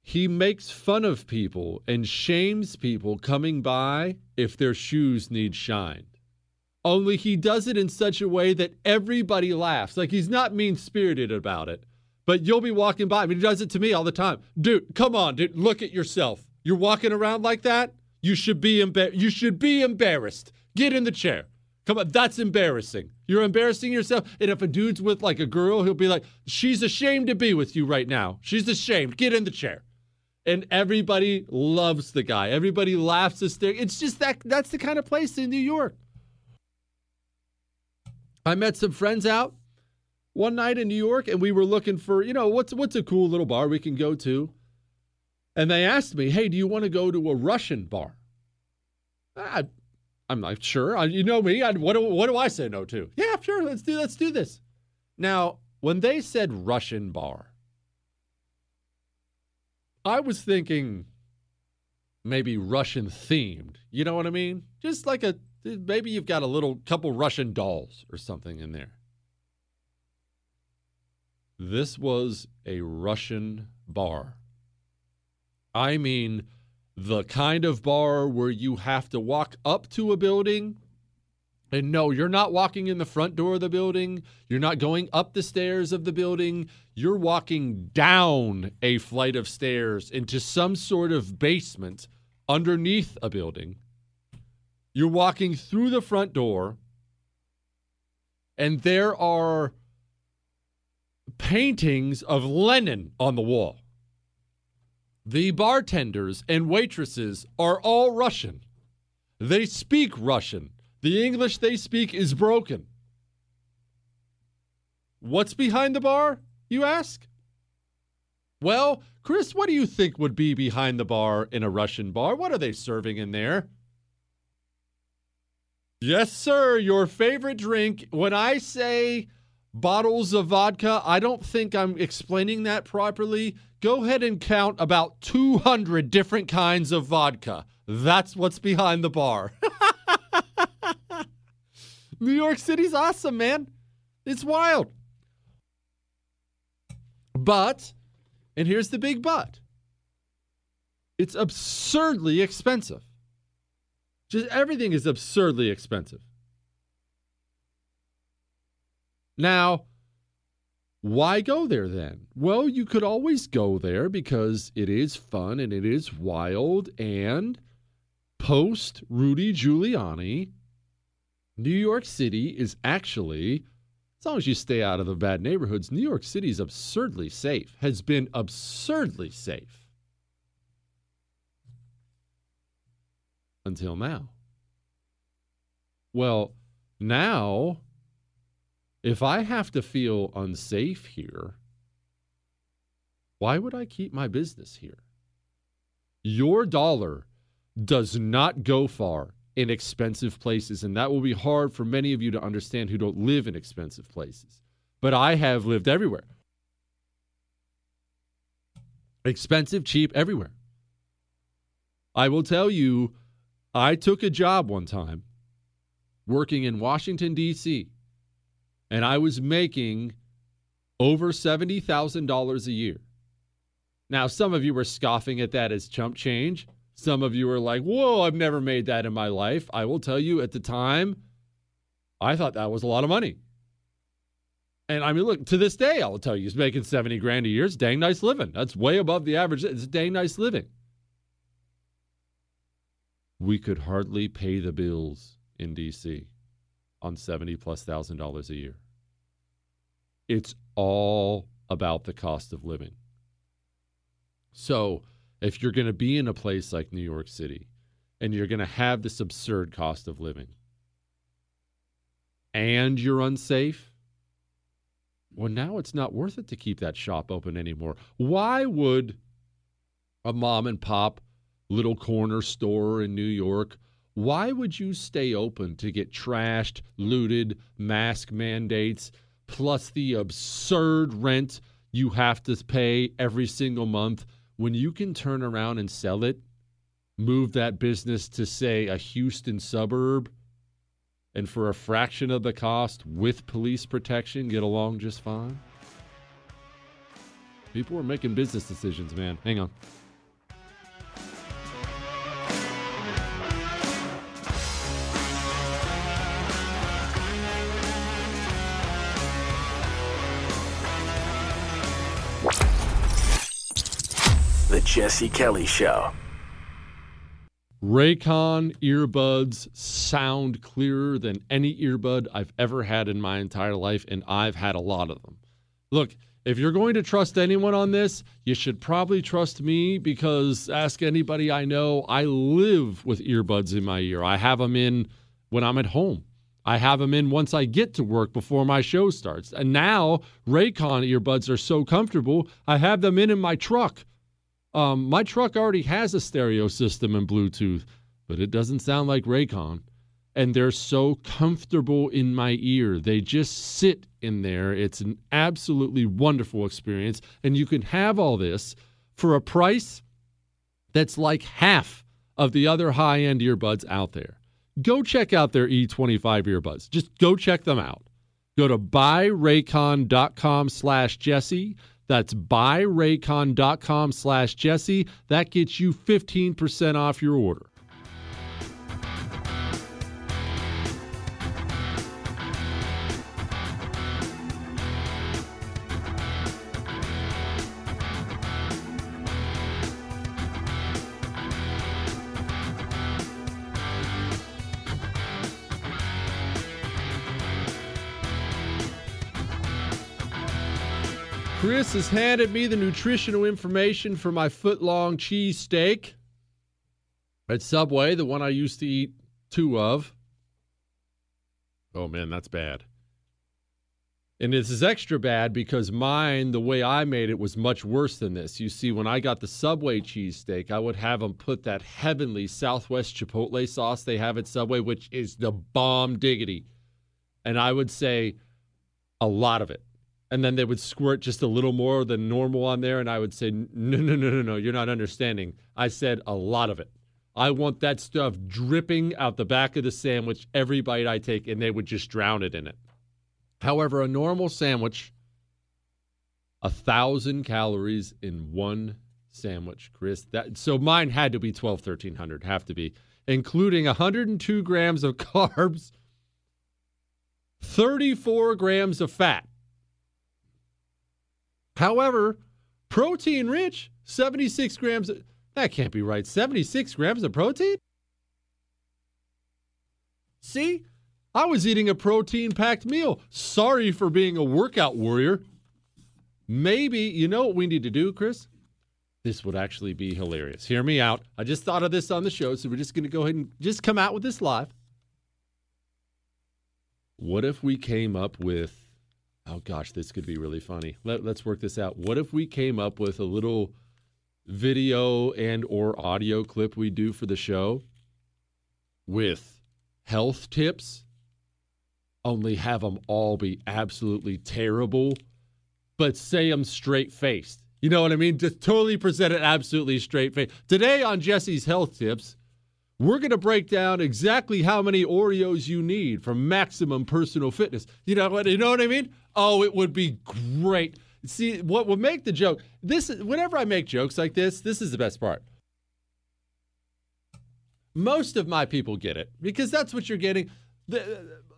he makes fun of people and shames people coming by if their shoes need shined. Only he does it in such a way that everybody laughs. Like he's not mean spirited about it, but you'll be walking by. I mean, he does it to me all the time. Dude, come on, dude, look at yourself. You're walking around like that. You should be embar- You should be embarrassed. Get in the chair. Come on, that's embarrassing. You're embarrassing yourself. And if a dude's with like a girl, he'll be like, "She's ashamed to be with you right now. She's ashamed. Get in the chair." And everybody loves the guy. Everybody laughs hysterically. It's just that that's the kind of place in New York. I met some friends out one night in New York and we were looking for, you know, what's what's a cool little bar we can go to? And they asked me, "Hey, do you want to go to a Russian bar?" I, I'm like, "Sure." I, you know me. I, what do what do I say no to? Yeah, sure. Let's do let's do this. Now, when they said Russian bar, I was thinking maybe Russian themed. You know what I mean? Just like a maybe you've got a little couple Russian dolls or something in there. This was a Russian bar. I mean, the kind of bar where you have to walk up to a building. And no, you're not walking in the front door of the building. You're not going up the stairs of the building. You're walking down a flight of stairs into some sort of basement underneath a building. You're walking through the front door, and there are paintings of Lenin on the wall. The bartenders and waitresses are all Russian. They speak Russian. The English they speak is broken. What's behind the bar, you ask? Well, Chris, what do you think would be behind the bar in a Russian bar? What are they serving in there? Yes, sir, your favorite drink. When I say bottles of vodka, I don't think I'm explaining that properly. Go ahead and count about 200 different kinds of vodka. That's what's behind the bar. New York City's awesome, man. It's wild. But, and here's the big but it's absurdly expensive. Just everything is absurdly expensive. Now, why go there then? Well, you could always go there because it is fun and it is wild. And post Rudy Giuliani, New York City is actually, as long as you stay out of the bad neighborhoods, New York City is absurdly safe, has been absurdly safe until now. Well, now if I have to feel unsafe here, why would I keep my business here? Your dollar does not go far in expensive places, and that will be hard for many of you to understand who don't live in expensive places. But I have lived everywhere. Expensive, cheap, everywhere. I will tell you, I took a job one time working in Washington, D.C and I was making over $70,000 a year. Now, some of you were scoffing at that as chump change. Some of you were like, whoa, I've never made that in my life. I will tell you at the time, I thought that was a lot of money. And I mean, look, to this day, I'll tell you, he's making 70 grand a year. It's dang nice living. That's way above the average. It's dang nice living. We could hardly pay the bills in DC on 70 plus thousand dollars a year. It's all about the cost of living. So, if you're going to be in a place like New York City and you're going to have this absurd cost of living and you're unsafe, well, now it's not worth it to keep that shop open anymore. Why would a mom and pop little corner store in New York why would you stay open to get trashed, looted, mask mandates, plus the absurd rent you have to pay every single month when you can turn around and sell it, move that business to, say, a Houston suburb, and for a fraction of the cost with police protection, get along just fine? People are making business decisions, man. Hang on. Jesse Kelly Show. Raycon earbuds sound clearer than any earbud I've ever had in my entire life, and I've had a lot of them. Look, if you're going to trust anyone on this, you should probably trust me because ask anybody I know, I live with earbuds in my ear. I have them in when I'm at home. I have them in once I get to work before my show starts. And now Raycon earbuds are so comfortable, I have them in in my truck um, my truck already has a stereo system and Bluetooth, but it doesn't sound like Raycon. And they're so comfortable in my ear. They just sit in there. It's an absolutely wonderful experience. And you can have all this for a price that's like half of the other high end earbuds out there. Go check out their E25 earbuds. Just go check them out. Go to buyraycon.com slash Jesse. That's buyraycon.com slash Jesse. That gets you 15% off your order. Chris has handed me the nutritional information for my foot long cheese steak at Subway, the one I used to eat two of. Oh man, that's bad. And this is extra bad because mine, the way I made it, was much worse than this. You see, when I got the Subway cheesesteak, I would have them put that heavenly Southwest Chipotle sauce they have at Subway, which is the bomb diggity. And I would say a lot of it and then they would squirt just a little more than normal on there and i would say no no no no no you're not understanding. I said a lot of it. I want that stuff dripping out the back of the sandwich every bite i take and they would just drown it in it. However a normal sandwich a thousand calories in one sandwich chris. That so mine had to be 12 1300 have to be including 102 grams of carbs 34 grams of fat However, protein rich, 76 grams. That can't be right. 76 grams of protein? See, I was eating a protein packed meal. Sorry for being a workout warrior. Maybe, you know what we need to do, Chris? This would actually be hilarious. Hear me out. I just thought of this on the show, so we're just going to go ahead and just come out with this live. What if we came up with oh gosh, this could be really funny. Let, let's work this out. What if we came up with a little video and or audio clip we do for the show with health tips only have them all be absolutely terrible but say them straight faced you know what i mean just totally present it absolutely straight faced today on jesse's health tips we're going to break down exactly how many Oreos you need for maximum personal fitness. You know what? You know what I mean? Oh, it would be great. See, what would make the joke? This, whenever I make jokes like this, this is the best part. Most of my people get it because that's what you're getting.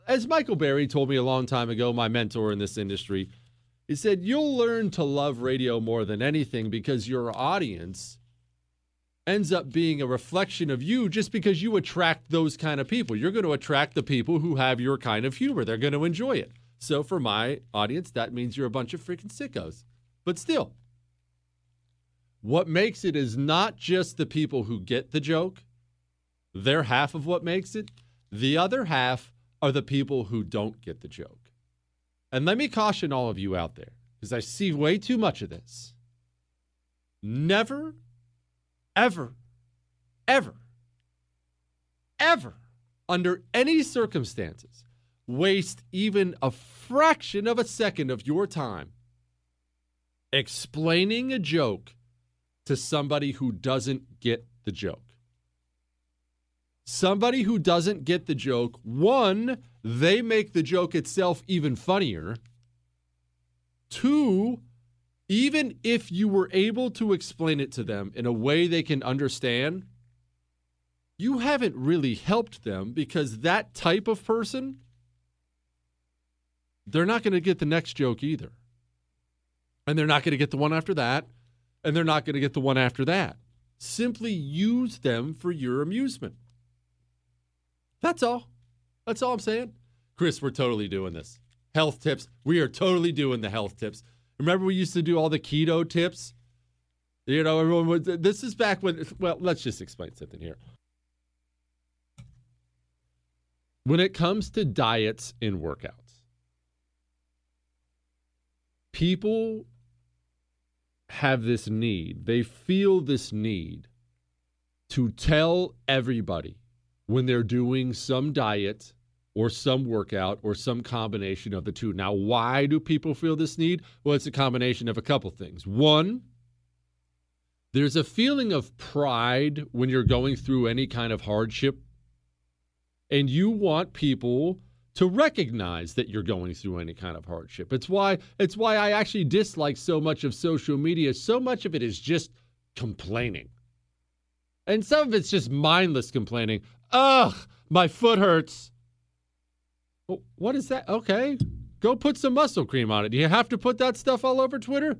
As Michael Berry told me a long time ago, my mentor in this industry, he said, You'll learn to love radio more than anything because your audience ends up being a reflection of you just because you attract those kind of people. You're going to attract the people who have your kind of humor. They're going to enjoy it. So for my audience, that means you're a bunch of freaking sickos. But still, what makes it is not just the people who get the joke, they're half of what makes it. The other half are the people who don't get the joke. And let me caution all of you out there, because I see way too much of this. Never ever, ever, ever, under any circumstances, waste even a fraction of a second of your time explaining a joke to somebody who doesn't get the joke. Somebody who doesn't get the joke, one, they make the joke itself even funnier. Two, even if you were able to explain it to them in a way they can understand, you haven't really helped them because that type of person, they're not going to get the next joke either. And they're not going to get the one after that. And they're not going to get the one after that. Simply use them for your amusement. That's all. That's all I'm saying. Chris, we're totally doing this. Health tips. We are totally doing the health tips. Remember, we used to do all the keto tips. You know, everyone was. This is back when. Well, let's just explain something here. When it comes to diets and workouts, people have this need. They feel this need to tell everybody when they're doing some diet or some workout or some combination of the two. Now, why do people feel this need? Well, it's a combination of a couple things. One, There's a feeling of pride when you're going through any kind of hardship, and you want people to recognize that you're going through any kind of hardship. It's why it's why I actually dislike so much of social media. So much of it is just complaining. And some of it's just mindless complaining. Ugh, my foot hurts. What is that? Okay. Go put some muscle cream on it. Do you have to put that stuff all over Twitter?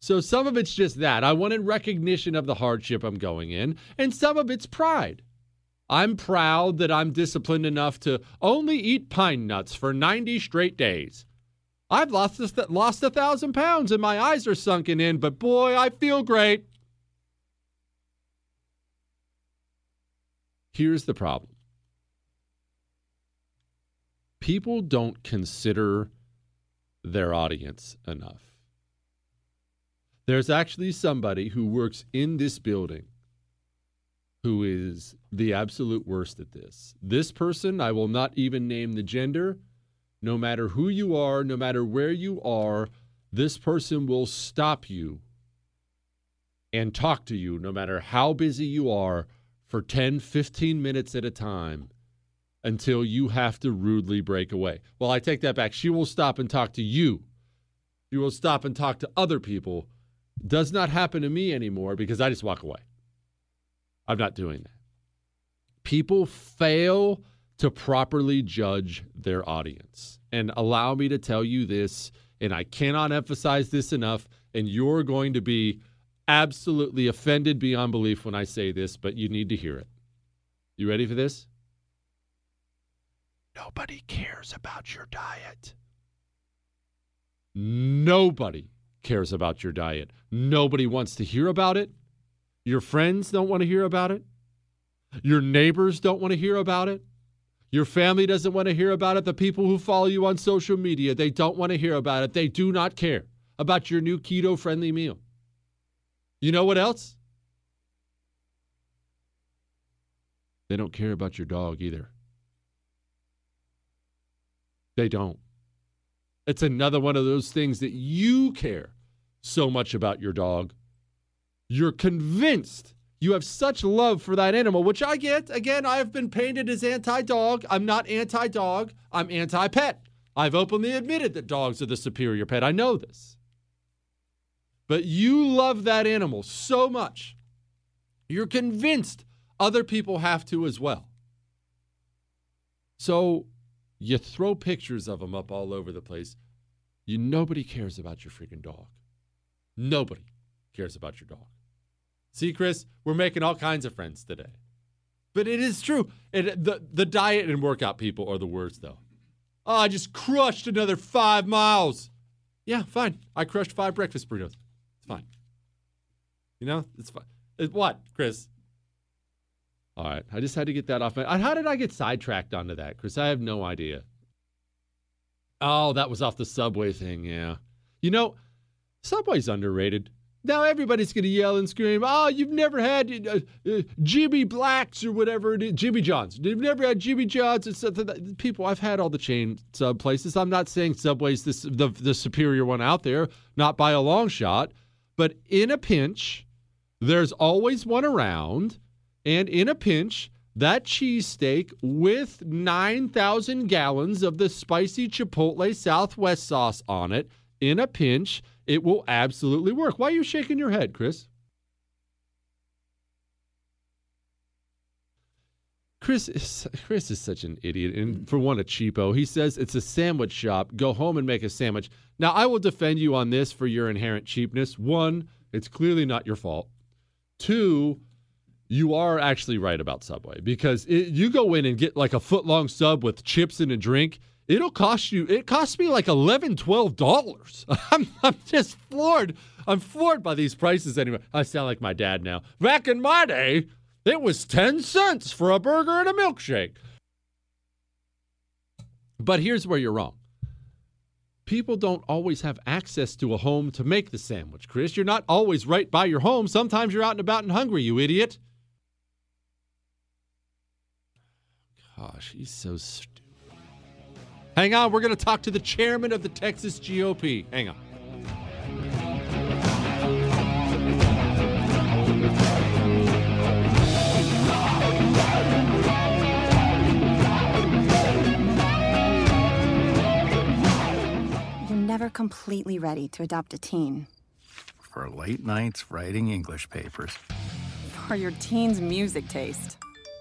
So some of it's just that. I wanted recognition of the hardship I'm going in, and some of it's pride. I'm proud that I'm disciplined enough to only eat pine nuts for 90 straight days. I've lost a, lost a thousand pounds and my eyes are sunken in, but boy, I feel great. Here's the problem people don't consider their audience enough. There's actually somebody who works in this building who is the absolute worst at this. This person, I will not even name the gender. No matter who you are, no matter where you are, this person will stop you and talk to you, no matter how busy you are, for 10, 15 minutes at a time until you have to rudely break away. Well, I take that back. She will stop and talk to you. She will stop and talk to other people. Does not happen to me anymore because I just walk away. I'm not doing that. People fail to properly judge their audience. And allow me to tell you this, and I cannot emphasize this enough, and you're going to be absolutely offended beyond belief when I say this, but you need to hear it. You ready for this? Nobody cares about your diet. Nobody cares about your diet. Nobody wants to hear about it. Your friends don't want to hear about it. Your neighbors don't want to hear about it. Your family doesn't want to hear about it. The people who follow you on social media, they don't want to hear about it. They do not care about your new keto friendly meal. You know what else? They don't care about your dog either. They don't. It's another one of those things that you care so much about your dog you're convinced you have such love for that animal, which I get. Again, I have been painted as anti dog. I'm not anti dog, I'm anti pet. I've openly admitted that dogs are the superior pet. I know this. But you love that animal so much, you're convinced other people have to as well. So you throw pictures of them up all over the place. You nobody cares about your freaking dog. Nobody cares about your dog. See, Chris, we're making all kinds of friends today. But it is true. It, the, the diet and workout people are the worst, though. Oh, I just crushed another five miles. Yeah, fine. I crushed five breakfast burritos. It's fine. You know, it's fine. It, what, Chris? All right. I just had to get that off. My, how did I get sidetracked onto that, Chris? I have no idea. Oh, that was off the subway thing. Yeah. You know, Subway's underrated. Now everybody's going to yell and scream, "Oh, you've never had uh, uh, Jimmy Blacks or whatever it is, Jimmy John's. You've never had Jimmy John's." And stuff. People, I've had all the chain sub places. I'm not saying Subway's the the superior one out there, not by a long shot, but in a pinch, there's always one around, and in a pinch, that cheesesteak with 9,000 gallons of the spicy Chipotle Southwest sauce on it, in a pinch it will absolutely work. Why are you shaking your head, Chris? Chris is, Chris is such an idiot. And mm. for one, a cheapo. He says it's a sandwich shop. Go home and make a sandwich. Now, I will defend you on this for your inherent cheapness. One, it's clearly not your fault. Two, you are actually right about Subway because it, you go in and get like a foot long sub with chips and a drink it'll cost you it costs me like 11 12 dollars. I'm, I'm just floored. I'm floored by these prices anyway. I sound like my dad now. Back in my day it was 10 cents for a burger and a milkshake. But here's where you're wrong. People don't always have access to a home to make the sandwich chris. You're not always right by your home. Sometimes you're out and about and hungry you idiot gosh, he's so stupid. Hang on, we're going to talk to the chairman of the Texas GOP. Hang on. You're never completely ready to adopt a teen. For late nights writing English papers. For your teen's music taste.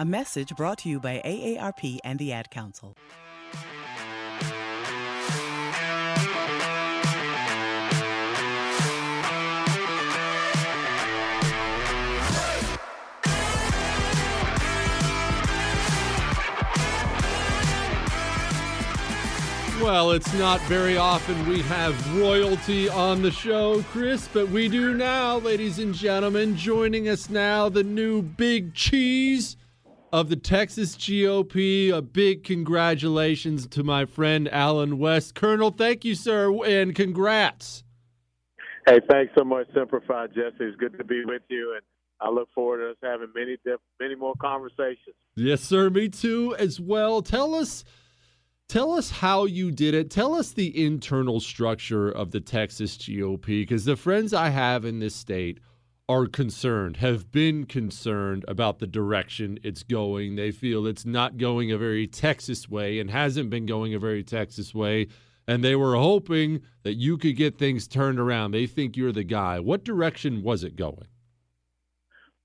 A message brought to you by AARP and the Ad Council. Well, it's not very often we have royalty on the show, Chris, but we do now, ladies and gentlemen. Joining us now, the new big cheese of the Texas GOP. A big congratulations to my friend Allen West. Colonel, thank you, sir, and congrats. Hey, thanks so much, Semper Fi Jesse. It's good to be with you, and I look forward to us having many, many more conversations. Yes, sir. Me too, as well. Tell us Tell us how you did it. Tell us the internal structure of the Texas GOP, because the friends I have in this state are concerned, have been concerned about the direction it's going. They feel it's not going a very Texas way and hasn't been going a very Texas way. And they were hoping that you could get things turned around. They think you're the guy. What direction was it going?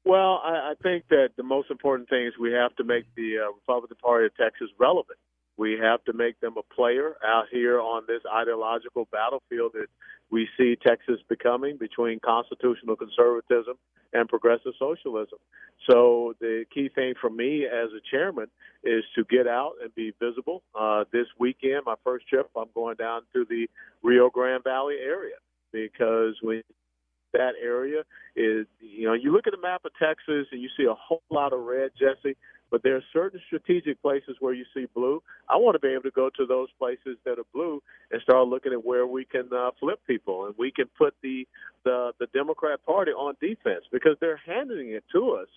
Well, I, I think that the most important thing is we have to make the uh, Republican Party of Texas relevant. We have to make them a player out here on this ideological battlefield that we see Texas becoming between constitutional conservatism and progressive socialism. So the key thing for me as a chairman is to get out and be visible. Uh, this weekend, my first trip, I'm going down to the Rio Grande Valley area because when that area is, you know, you look at the map of Texas and you see a whole lot of red, Jesse but there are certain strategic places where you see blue. I want to be able to go to those places that are blue and start looking at where we can uh, flip people and we can put the, the the Democrat Party on defense because they're handing it to us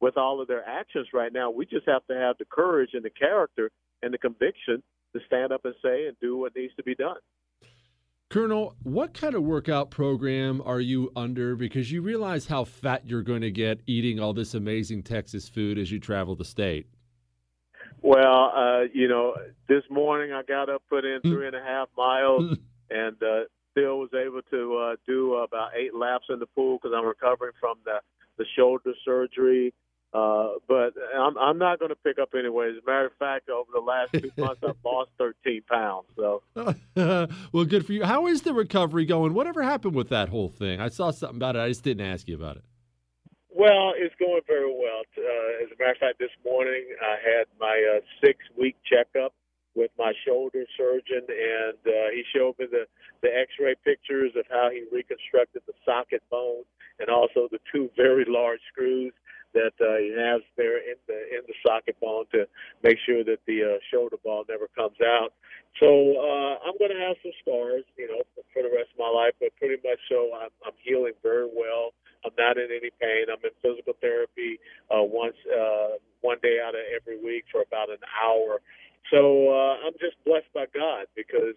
with all of their actions right now. We just have to have the courage and the character and the conviction to stand up and say and do what needs to be done. Colonel, what kind of workout program are you under? Because you realize how fat you're going to get eating all this amazing Texas food as you travel the state. Well, uh, you know, this morning I got up, put in three and a half miles, and uh, still was able to uh, do about eight laps in the pool because I'm recovering from the the shoulder surgery. Uh, but I'm, I'm not going to pick up anyway. As a matter of fact, over the last two months, I've lost 13 pounds. So, well, good for you. How is the recovery going? Whatever happened with that whole thing? I saw something about it. I just didn't ask you about it. Well, it's going very well. Uh, as a matter of fact, this morning I had my uh, six-week checkup with my shoulder surgeon, and uh, he showed me the the X-ray pictures of how he reconstructed the socket bone and also the two very large screws that uh, he has there in the in the socket bone to make sure that the uh, shoulder ball never comes out. So uh, I'm going to have some scars, you know, for the rest of my life, but pretty much so I'm, I'm healing very well. I'm not in any pain. I'm in physical therapy uh, once uh, one day out of every week for about an hour. So uh, I'm just blessed by God because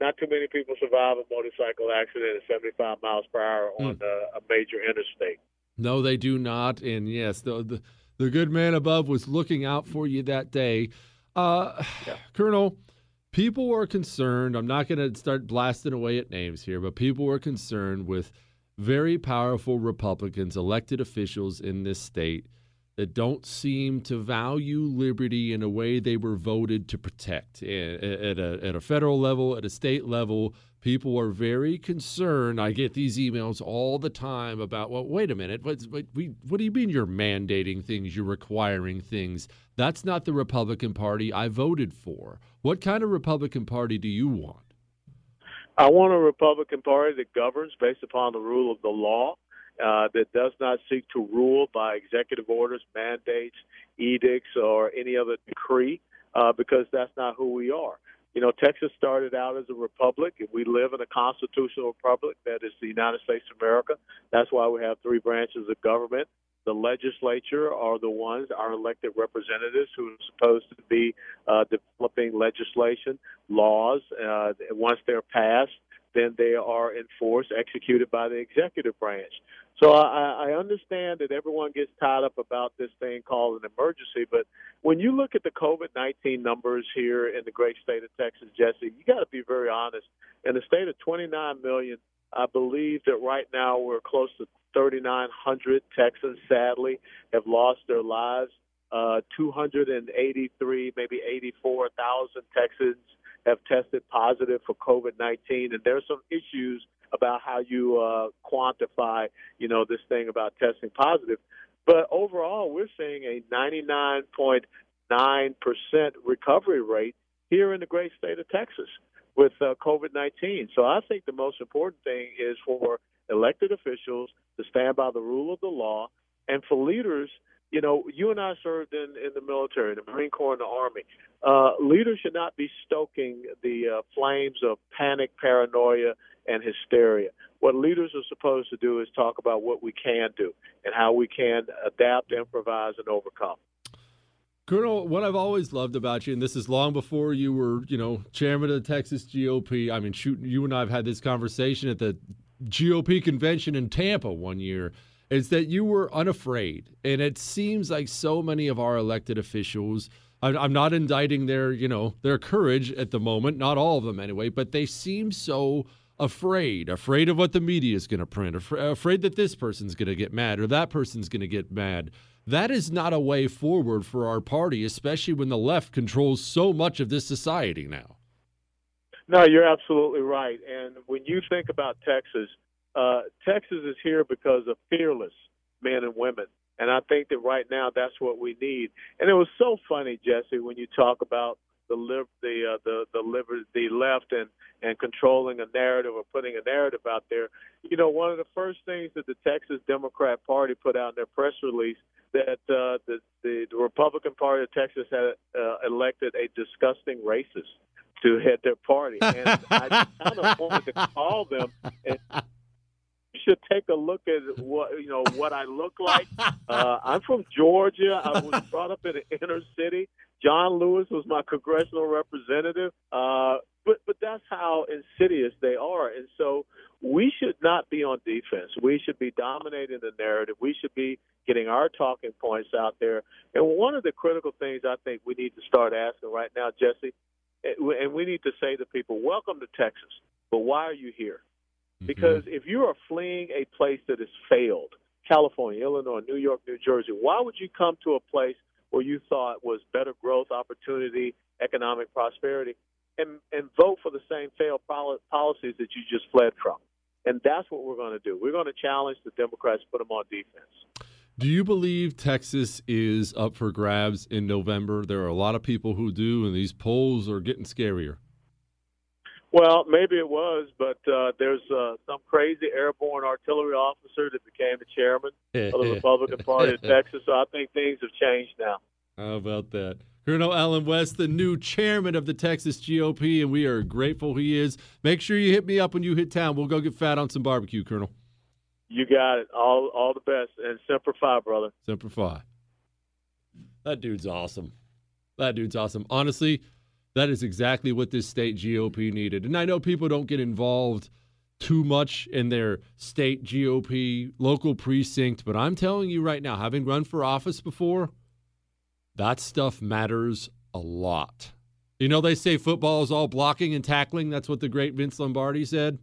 not too many people survive a motorcycle accident at 75 miles per hour on mm. a, a major interstate. No, they do not. And yes, the the, the good man above was looking out for you that day. Uh, yeah. Colonel, people were concerned. I'm not going to start blasting away at names here, but people were concerned with very powerful Republicans, elected officials in this state that don't seem to value liberty in a way they were voted to protect. At a, at a federal level, at a state level, people are very concerned. I get these emails all the time about, well, wait a minute, what, what, we, what do you mean you're mandating things, you're requiring things? That's not the Republican Party I voted for. What kind of Republican Party do you want? I want a Republican Party that governs based upon the rule of the law, uh, that does not seek to rule by executive orders, mandates, edicts, or any other decree, uh, because that's not who we are. You know, Texas started out as a republic. We live in a constitutional republic that is the United States of America. That's why we have three branches of government. The legislature are the ones, our elected representatives, who are supposed to be uh, developing legislation, laws. Uh, once they're passed, then they are enforced, executed by the executive branch. So I, I understand that everyone gets tied up about this thing called an emergency, but when you look at the COVID 19 numbers here in the great state of Texas, Jesse, you got to be very honest. In a state of 29 million, I believe that right now we're close to 3,900 Texans, sadly, have lost their lives. Uh, 283, maybe 84,000 Texans have tested positive for COVID 19, and there are some issues about how you uh, quantify, you know, this thing about testing positive. But overall, we're seeing a 99.9% recovery rate here in the great state of Texas with uh, COVID 19. So I think the most important thing is for elected officials to stand by the rule of the law and for leaders you know, you and I served in, in the military, the Marine Corps, and the Army. Uh, leaders should not be stoking the uh, flames of panic, paranoia, and hysteria. What leaders are supposed to do is talk about what we can do and how we can adapt, improvise, and overcome. Colonel, what I've always loved about you, and this is long before you were, you know, chairman of the Texas GOP. I mean, shoot, you and I have had this conversation at the GOP convention in Tampa one year is that you were unafraid. And it seems like so many of our elected officials, I'm not indicting their, you know, their courage at the moment, not all of them anyway, but they seem so afraid, afraid of what the media is going to print, afraid that this person's going to get mad or that person's going to get mad. That is not a way forward for our party, especially when the left controls so much of this society now. No, you're absolutely right. And when you think about Texas, uh, Texas is here because of fearless men and women. And I think that right now that's what we need. And it was so funny, Jesse, when you talk about the the uh, the the the left and and controlling a narrative or putting a narrative out there. You know, one of the first things that the Texas Democrat Party put out in their press release that uh, the, the the Republican Party of Texas had uh, elected a disgusting racist to head their party, and I just kind of wanted to call them and should take a look at what you know what I look like. Uh, I'm from Georgia. I was brought up in the inner city. John Lewis was my congressional representative. Uh, but but that's how insidious they are, and so we should not be on defense. We should be dominating the narrative. We should be getting our talking points out there. And one of the critical things I think we need to start asking right now, Jesse, and we need to say to people, "Welcome to Texas, but why are you here?" Because mm-hmm. if you are fleeing a place that has failed, California, Illinois, New York, New Jersey, why would you come to a place where you thought was better growth, opportunity, economic prosperity, and, and vote for the same failed policies that you just fled from? And that's what we're going to do. We're going to challenge the Democrats, put them on defense. Do you believe Texas is up for grabs in November? There are a lot of people who do, and these polls are getting scarier. Well, maybe it was, but uh, there's uh, some crazy airborne artillery officer that became the chairman of the Republican Party of Texas. So I think things have changed now. How about that? Colonel Allen West, the new chairman of the Texas GOP, and we are grateful he is. Make sure you hit me up when you hit town. We'll go get fat on some barbecue, Colonel. You got it. All all the best. And Semper Fi, brother. Semper Fi. That dude's awesome. That dude's awesome. Honestly, that is exactly what this state GOP needed. And I know people don't get involved too much in their state GOP local precinct, but I'm telling you right now, having run for office before, that stuff matters a lot. You know, they say football is all blocking and tackling. That's what the great Vince Lombardi said.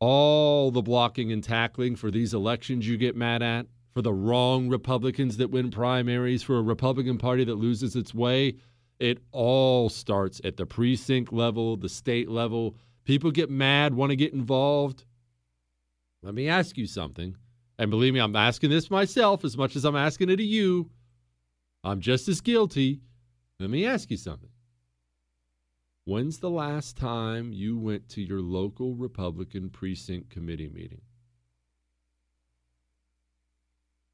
All the blocking and tackling for these elections you get mad at, for the wrong Republicans that win primaries, for a Republican Party that loses its way it all starts at the precinct level, the state level. People get mad, want to get involved. Let me ask you something. And believe me, I'm asking this myself as much as I'm asking it of you. I'm just as guilty. Let me ask you something. When's the last time you went to your local Republican precinct committee meeting?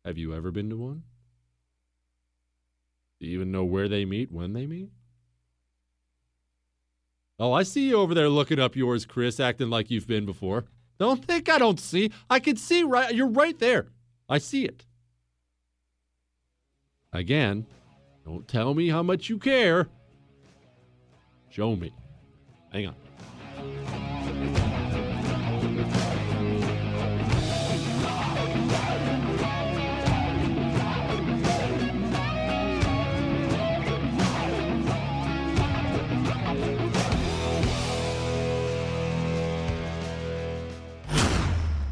Have you ever been to one? You even know where they meet, when they meet? Oh, I see you over there looking up yours, Chris, acting like you've been before. Don't think I don't see. I can see right. You're right there. I see it. Again, don't tell me how much you care. Show me. Hang on.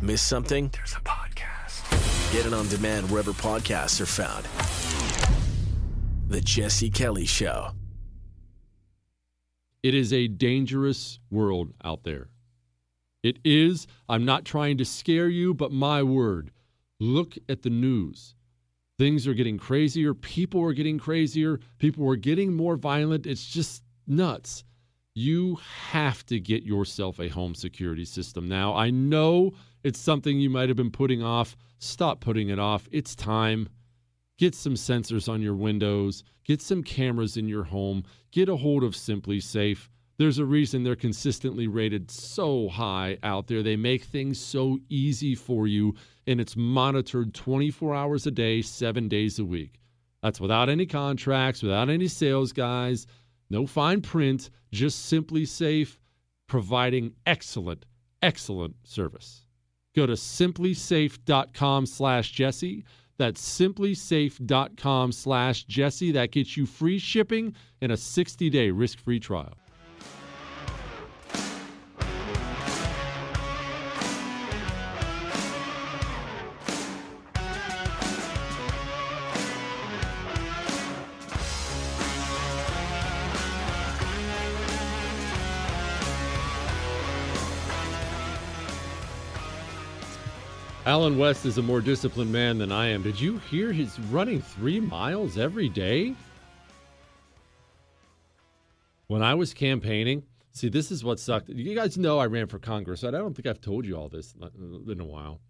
Miss something? There's a podcast. Get it on demand wherever podcasts are found. The Jesse Kelly Show. It is a dangerous world out there. It is. I'm not trying to scare you, but my word, look at the news. Things are getting crazier. People are getting crazier. People are getting more violent. It's just nuts. You have to get yourself a home security system now. I know it's something you might have been putting off. Stop putting it off. It's time. Get some sensors on your windows, get some cameras in your home, get a hold of SimpliSafe. There's a reason they're consistently rated so high out there. They make things so easy for you, and it's monitored 24 hours a day, seven days a week. That's without any contracts, without any sales guys, no fine print, just SimpliSafe providing excellent, excellent service. Go to simplisafe.com slash Jesse. That's simplisafe.com slash Jesse. That gets you free shipping and a 60 day risk free trial. Allen West is a more disciplined man than I am. Did you hear he's running three miles every day? When I was campaigning, see, this is what sucked. You guys know I ran for Congress. I don't think I've told you all this in a while.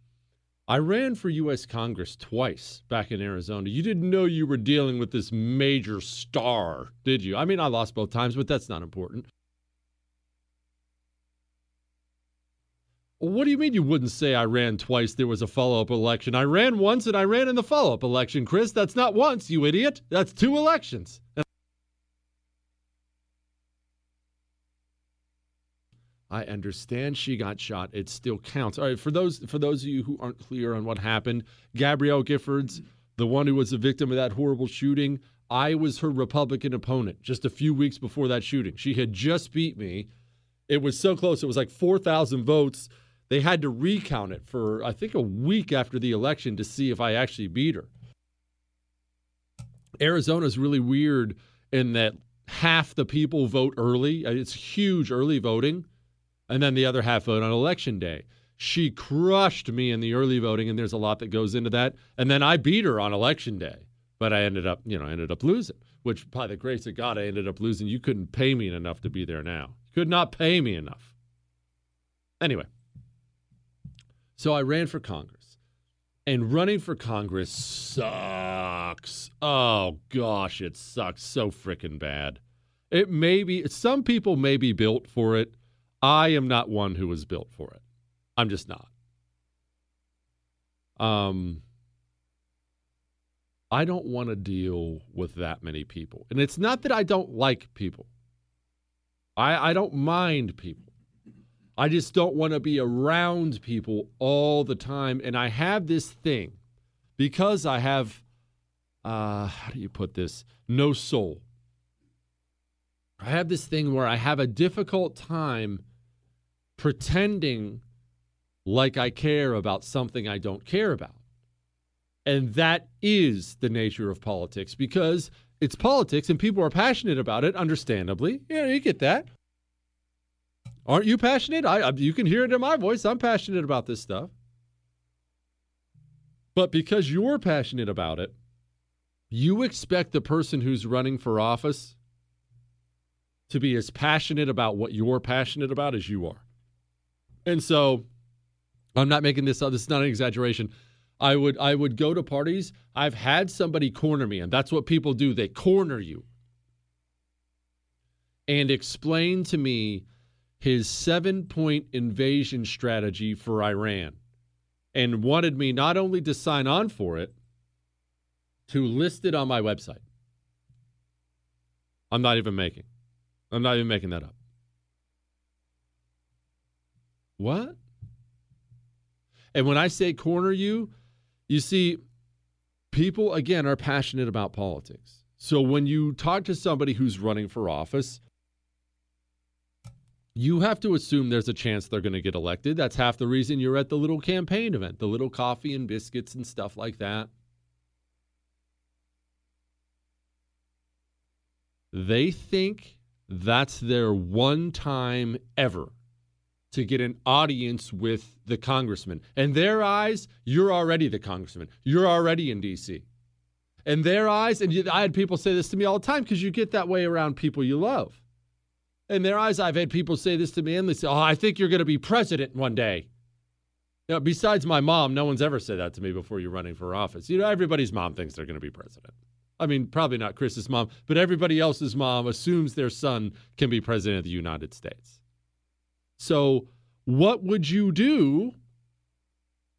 I ran for U.S. Congress twice back in Arizona. You didn't know you were dealing with this major star, did you? I mean, I lost both times, but that's not important. What do you mean you wouldn't say I ran twice? There was a follow up election. I ran once and I ran in the follow up election, Chris. That's not once, you idiot. That's two elections. I understand she got shot. It still counts. All right, for those for those of you who aren't clear on what happened, Gabrielle Giffords, the one who was a victim of that horrible shooting, I was her Republican opponent just a few weeks before that shooting. She had just beat me. It was so close. It was like 4,000 votes. They had to recount it for, I think, a week after the election to see if I actually beat her. Arizona's really weird in that half the people vote early. Uh, it's huge early voting. And then the other half vote on election day. She crushed me in the early voting, and there's a lot that goes into that. And then I beat her on election day. But I ended up, you know, I ended up losing, which by the grace of God, I ended up losing. You couldn't pay me enough to be there now. You could not pay me enough. Anyway, so I ran for Congress. And running for Congress sucks. Oh gosh, it sucks so freaking bad. It may be some people may be built for it. I am not one who was built for it. I'm just not. Um I don't want to deal with that many people. And it's not that I don't like people. I I don't mind people. I just don't want to be around people all the time. And I have this thing because I have, uh, how do you put this? No soul. I have this thing where I have a difficult time pretending like I care about something I don't care about. And that is the nature of politics because it's politics and people are passionate about it, understandably. Yeah, you get that. Aren't you passionate? I, I, you can hear it in my voice. I'm passionate about this stuff. But because you're passionate about it, you expect the person who's running for office to be as passionate about what you're passionate about as you are. And so I'm not making this up. This is not an exaggeration. I would I would go to parties. I've had somebody corner me, and that's what people do. They corner you and explain to me his seven point invasion strategy for Iran and wanted me not only to sign on for it, to list it on my website. I'm not even making. I'm not even making that up. What? And when I say corner you, you see, people, again, are passionate about politics. So when you talk to somebody who's running for office, you have to assume there's a chance they're going to get elected. That's half the reason you're at the little campaign event, the little coffee and biscuits and stuff like that. They think that's their one time ever to get an audience with the congressman. In their eyes, you're already the congressman. You're already in D.C. In their eyes, and I had people say this to me all the time because you get that way around people you love. In their eyes, I've had people say this to me and they say, Oh, I think you're going to be president one day. Know, besides my mom, no one's ever said that to me before you're running for office. You know, everybody's mom thinks they're going to be president. I mean, probably not Chris's mom, but everybody else's mom assumes their son can be president of the United States. So, what would you do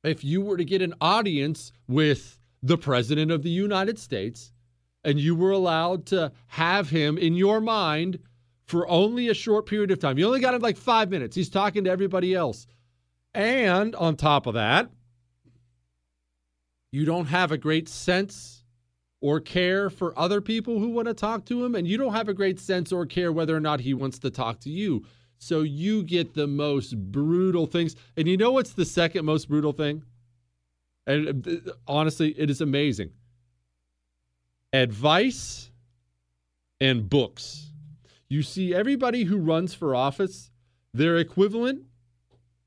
if you were to get an audience with the President of the United States and you were allowed to have him in your mind for only a short period of time? You only got him like five minutes. He's talking to everybody else. And on top of that, you don't have a great sense or care for other people who want to talk to him, and you don't have a great sense or care whether or not he wants to talk to you. So you get the most brutal things. And you know what's the second most brutal thing? And uh, honestly, it is amazing. Advice and books. You see, everybody who runs for office, they're equivalent,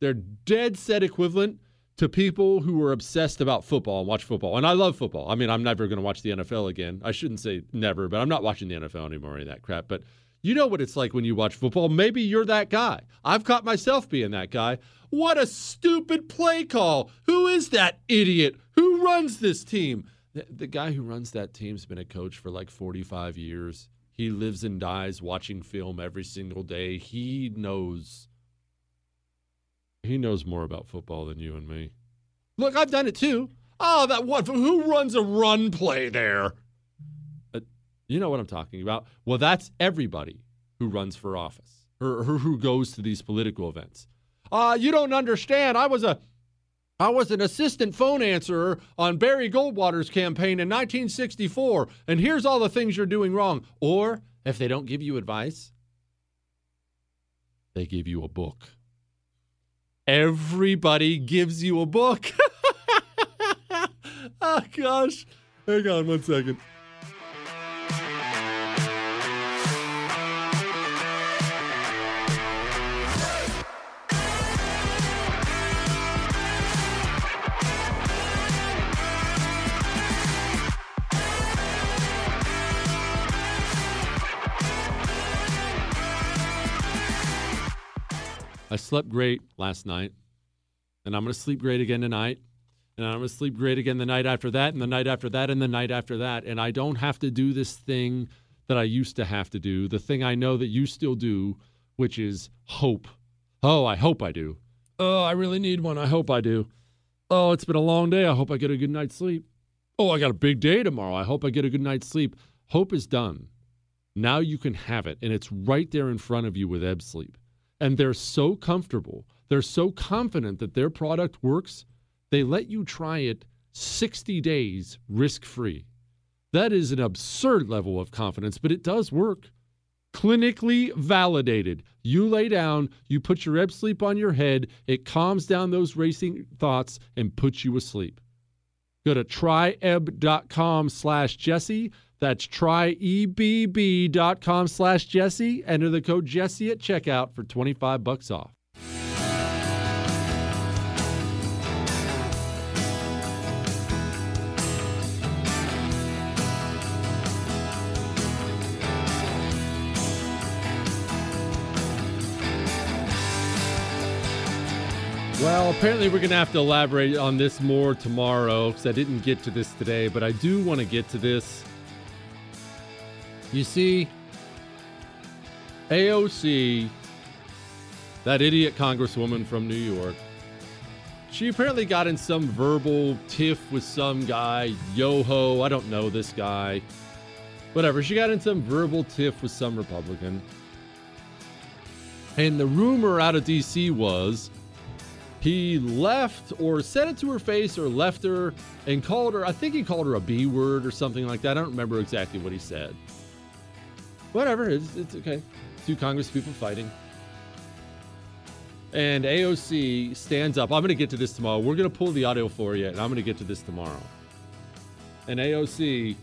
they're dead set equivalent to people who are obsessed about football and watch football. And I love football. I mean, I'm never going to watch the NFL again. I shouldn't say never, but I'm not watching the NFL anymore, any of that crap. But you know what it's like when you watch football. Maybe you're that guy. I've caught myself being that guy. What a stupid play call. Who is that idiot? Who runs this team? The, the, guy who runs that team's been a coach for like 45 years. He lives and dies watching film every single day. He knows he knows more about football than you and me. Look, I've done it too. Oh, that one who runs a run play there? You know what I'm talking about. Well, that's everybody who runs for office or, or who goes to these political events. Uh, you don't understand. I was a I was an assistant phone answerer on Barry Goldwater's campaign in 1964, and here's all the things you're doing wrong. Or if they don't give you advice, they give you a book. Everybody gives you a book. oh gosh. Hang on one second. I slept great last night, and I'm going to sleep great again tonight. And I'm going to sleep great again the night after that, and the night after that, and the night after that. And I don't have to do this thing that I used to have to do, the thing I know that you still do, which is hope. Oh, I hope I do. Oh, I really need one. I hope I do. Oh, it's been a long day. I hope I get a good night's sleep. Oh, I got a big day tomorrow. I hope I get a good night's sleep. Hope is done. Now you can have it, and it's right there in front of you with Ebb Sleep and they're so comfortable, they're so confident that their product works, they let you try it 60 days risk free. That is an absurd level of confidence, but it does work. Clinically validated. You lay down, you put your ebb sleep on your head, it calms down those racing thoughts and puts you asleep. Go to tryebb.com slash Jesse. That's tryebb.com slash Jesse. Enter the code Jesse at checkout for 25 bucks off. Well, apparently we're going to have to elaborate on this more tomorrow because I didn't get to this today, but I do want to get to this you see, AOC, that idiot congresswoman from New York, she apparently got in some verbal tiff with some guy, Yoho. I don't know this guy. Whatever. She got in some verbal tiff with some Republican. And the rumor out of DC was he left or said it to her face or left her and called her, I think he called her a B word or something like that. I don't remember exactly what he said. Whatever, it's, it's okay. Two Congress people fighting. And AOC stands up. I'm going to get to this tomorrow. We're going to pull the audio for you, and I'm going to get to this tomorrow. And AOC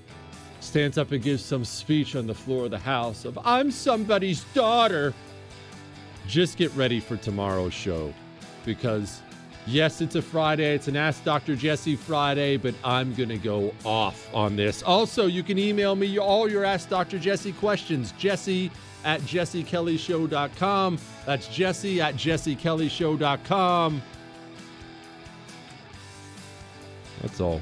stands up and gives some speech on the floor of the House of, I'm somebody's daughter. Just get ready for tomorrow's show because yes, it's a Friday. It's an Ask Dr. Jesse Friday, but I'm going to go off on this. Also, you can email me all your Ask Dr. Jesse questions, jesse at jessekellyshow.com. That's jesse at jessekellyshow.com. That's all.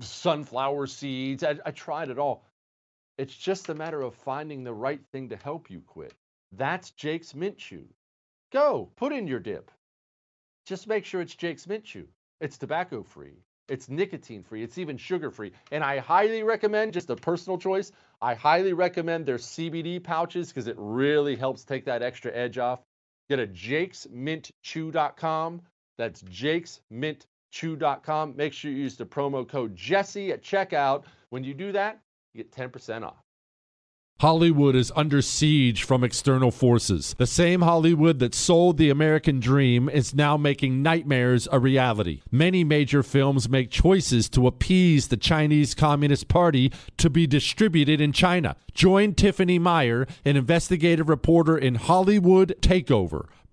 sunflower seeds. I, I tried it all. It's just a matter of finding the right thing to help you quit. That's Jake's Mint Chew. Go, put in your dip. Just make sure it's Jake's Mint Chew. It's tobacco free, it's nicotine free, it's even sugar free. And I highly recommend, just a personal choice, I highly recommend their CBD pouches because it really helps take that extra edge off. Get a jakesmintchew.com. That's jakesmintchew.com. Make sure you use the promo code Jesse at checkout. When you do that, you get 10% off. Hollywood is under siege from external forces. The same Hollywood that sold the American dream is now making nightmares a reality. Many major films make choices to appease the Chinese Communist Party to be distributed in China. Join Tiffany Meier, an investigative reporter in Hollywood Takeover